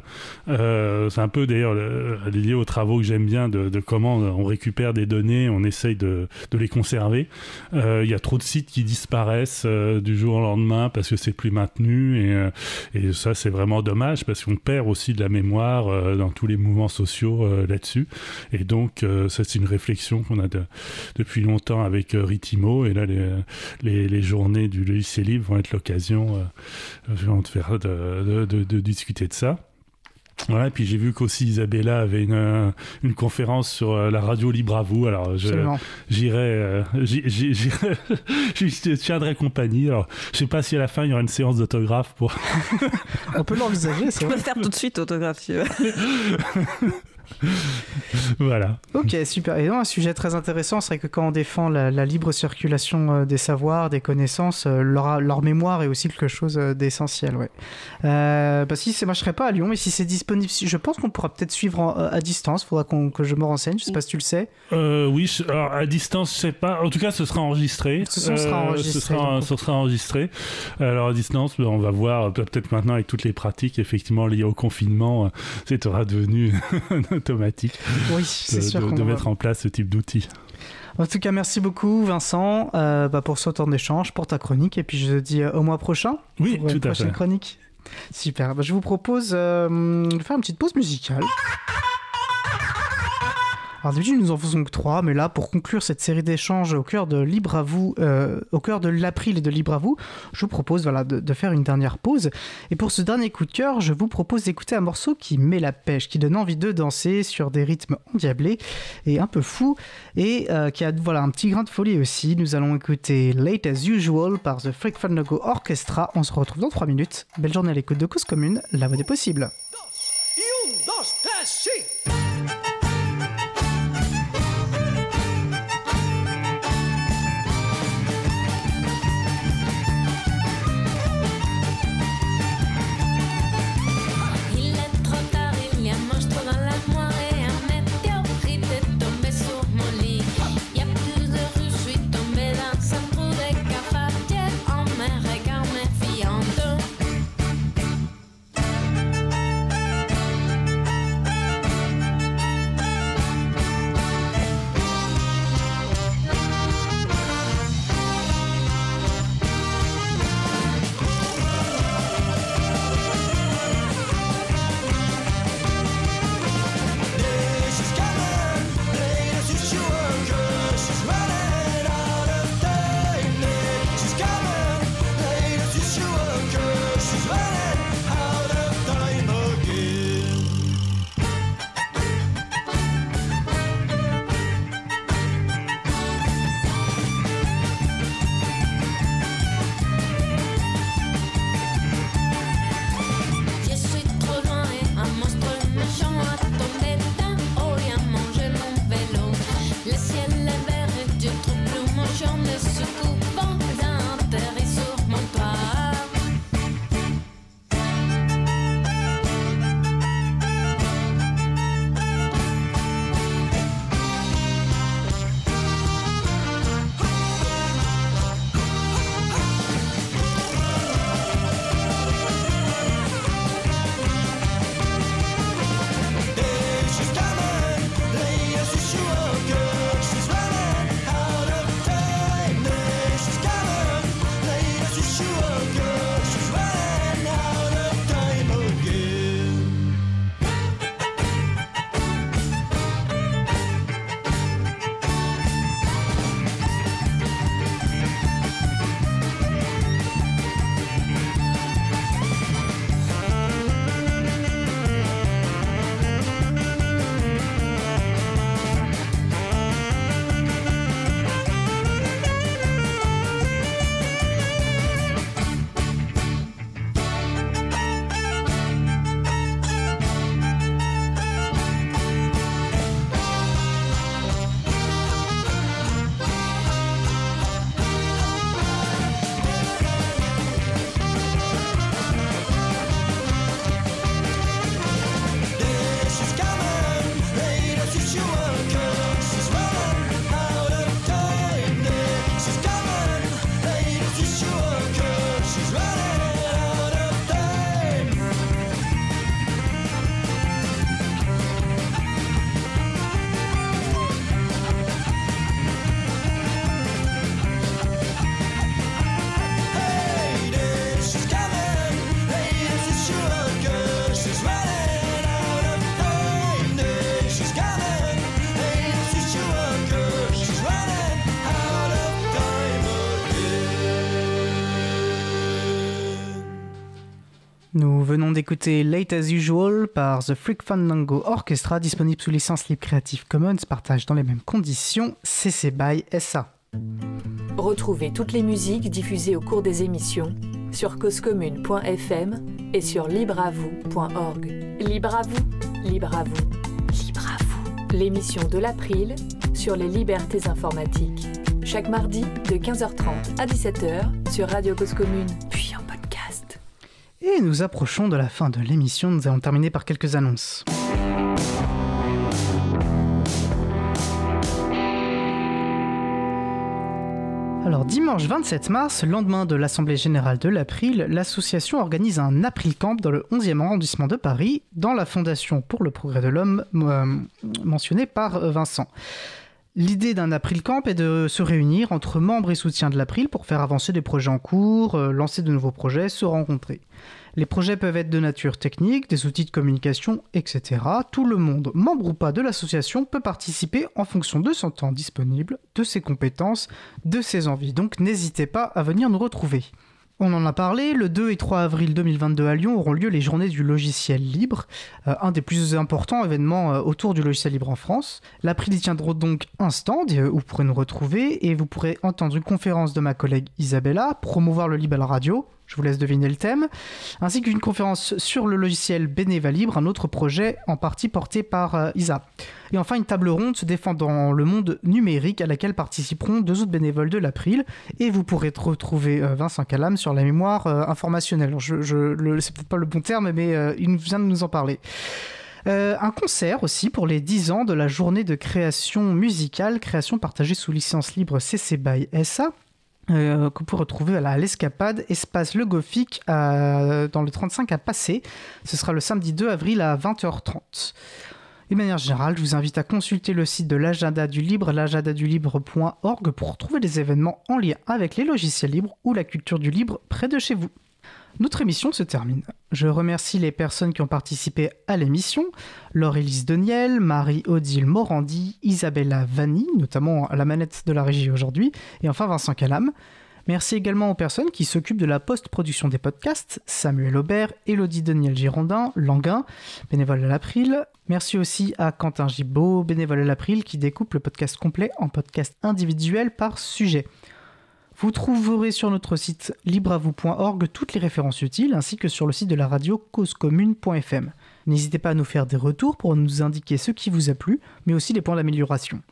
C'est un peu d'ailleurs le- lié aux travaux que j'aime bien de, de comment on récupère des données, on essaye de, les conserver. Euh, Il y a trop de sites qui disparaissent euh, du jour au lendemain parce que c'est plus maintenu et, euh, ça c'est vraiment dommage parce qu'on perd aussi de la mémoire euh, dans tous les mouvements sociaux euh, là-dessus. Et donc euh, ça c'est une réflexion qu'on a de- depuis longtemps avec euh, Ritimo et là les, journées du logiciel libre vont être l'occasion euh, de discuter de ça. Voilà, et puis j'ai vu qu'aussi Isabella avait une, euh, une conférence sur euh, la radio libre à vous. Alors j'irai, euh, je tiendrai compagnie. Alors je sais pas si à la fin il y aura une séance d'autographe pour. On peut l'envisager, c'est Tu peux vrai. le faire tout de suite, autographe, si tu veux. voilà. Ok, super. Et non, un sujet très intéressant, c'est que quand on défend la, la libre circulation euh, des savoirs, des connaissances, euh, leur, leur mémoire est aussi quelque chose euh, d'essentiel. Ouais. Euh, bah, si c'est, moi je serais pas à Lyon, mais si c'est disponible, je pense qu'on pourra peut-être suivre en- à distance. Faudra que je me renseigne. Je sais pas si tu le sais. Euh, oui, alors à distance, je sais pas. En tout cas, ce sera enregistré. Ce sera enregistré, Ce sera, ce sera enregistré. Alors à distance, on va voir. Peut-être maintenant avec toutes les pratiques effectivement liées au confinement, c'est aura devenu automatique Oui, de, c'est sûr. de- mettre en place ce type d'outils. En tout cas, merci beaucoup, Vincent, euh, bah, pour ce temps d'échange, pour ta chronique. Et puis je te dis euh, au mois prochain. Oui, pour une tout à prochaine fait. chronique. Super. Bah, je vous propose euh, de faire une petite pause musicale. Alors d'habitude nous en faisons que trois, mais là pour conclure cette série d'échanges au cœur de Libre à vous, euh, au cœur de l'April et de Libre à vous, je vous propose voilà de, faire une dernière pause. Et pour ce dernier coup de cœur, je vous propose d'écouter un morceau qui met la pêche, qui donne envie de danser sur des rythmes endiablés et un peu fous, et euh, qui a voilà un petit grain de folie aussi. Nous allons écouter Late as Usual par The Freak Fandango Orchestra. On se retrouve dans trois minutes. Belle journée à l'écoute de Cause Commune, la voix des possibles. Nous venons d'écouter Late as Usual par The Freak Fandango Orchestra, disponible sous licence libre Creative Commons, partage dans les mêmes conditions, CC BY SA. Retrouvez toutes les musiques diffusées au cours des émissions sur causecommune.fm et sur libreavoue.org. Libre à vous, libre à vous, libre à vous. L'émission de l'April sur les libertés informatiques. Chaque mardi de 15h30 à 17h sur Radio Cause Commune. Et nous approchons de la fin de l'émission, nous allons terminer par quelques annonces. Alors dimanche 27 mars, lendemain de l'Assemblée générale de l'April, l'association organise un April Camp dans le 11e arrondissement de Paris, dans la Fondation pour le progrès de l'homme euh, mentionnée par euh, Vincent. L'idée d'un April Camp est de se réunir entre membres et soutiens de l'April pour faire avancer des projets en cours, euh, lancer de nouveaux projets, se rencontrer. Les projets peuvent être de nature technique, des outils de communication, etc. Tout le monde, membre ou pas de l'association, peut participer en fonction de son temps disponible, de ses compétences, de ses envies. Donc n'hésitez pas à venir nous retrouver. On en a parlé, le 2 et 3 avril 2022 à Lyon auront lieu les journées du logiciel libre, euh, un des plus importants événements euh, autour du logiciel libre en France. L'April y tiendra donc un stand euh, où vous pourrez nous retrouver et vous pourrez entendre une conférence de ma collègue Isabella, promouvoir le libre à la radio, je vous laisse deviner le thème, ainsi qu'une conférence sur le logiciel Beneva Libre, un autre projet en partie porté par euh, Isa. Et enfin, une table ronde se défendant le monde numérique à laquelle participeront deux autres bénévoles de l'April. Et vous pourrez retrouver euh, Vincent Calam sur la mémoire euh, informationnelle. Je, je, c'est peut-être pas le bon terme, mais il vient de nous en parler. Un concert aussi pour les 10 ans de la journée de création musicale, création partagée sous licence libre CC BY SA. Euh, que vous pouvez retrouver à l'Escapade, espace Le Gothique, dans le 35 à Passé. Ce sera le samedi 2 avril à 20h30. De manière générale, je vous invite à consulter le site de l'agenda du libre, l'agenda-du-libre.org, pour retrouver des événements en lien avec les logiciels libres ou la culture du libre près de chez vous. Notre émission se termine. Je remercie les personnes qui ont participé à l'émission Laure-Élise Deniel, Marie-Odile Morandi, Isabella Vanni, notamment la manette de la régie aujourd'hui, et enfin Vincent Calam. Merci également aux personnes qui s'occupent de la post-production des podcasts, Samuel Aubert, Elodie Daniel Girondin, Languin, bénévole à l'April. Merci aussi à Quentin Gibaud, bénévole à l'April, qui découpe le podcast complet en podcast individuel par sujet. Vous trouverez sur notre site libreavoue.org toutes les références utiles, ainsi que sur le site de la radio causecommune.fm. N'hésitez pas à nous faire des retours pour nous indiquer ce qui vous a plu, mais aussi les points d'amélioration.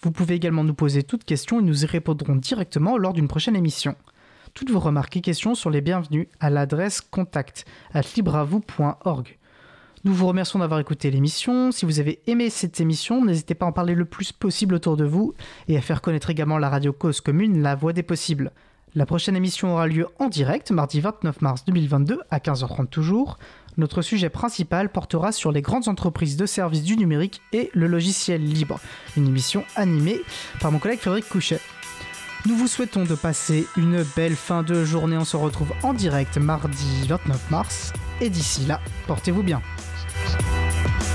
Vous pouvez également nous poser toutes questions et nous y répondrons directement lors d'une prochaine émission. Toutes vos remarques et questions sont les bienvenues à l'adresse contact at libreavoue.org. Nous vous remercions d'avoir écouté l'émission. Si vous avez aimé cette émission, n'hésitez pas à en parler le plus possible autour de vous et à faire connaître également la radio cause commune, la voix des possibles. La prochaine émission aura lieu en direct, mardi 29 mars 2022, à 15h30 toujours. Notre sujet principal portera sur les grandes entreprises de services du numérique et le logiciel libre. Une émission animée par mon collègue Frédéric Couchet. Nous vous souhaitons de passer une belle fin de journée. On se retrouve en direct mardi 29 mars. Et d'ici là, portez-vous bien. Thank you.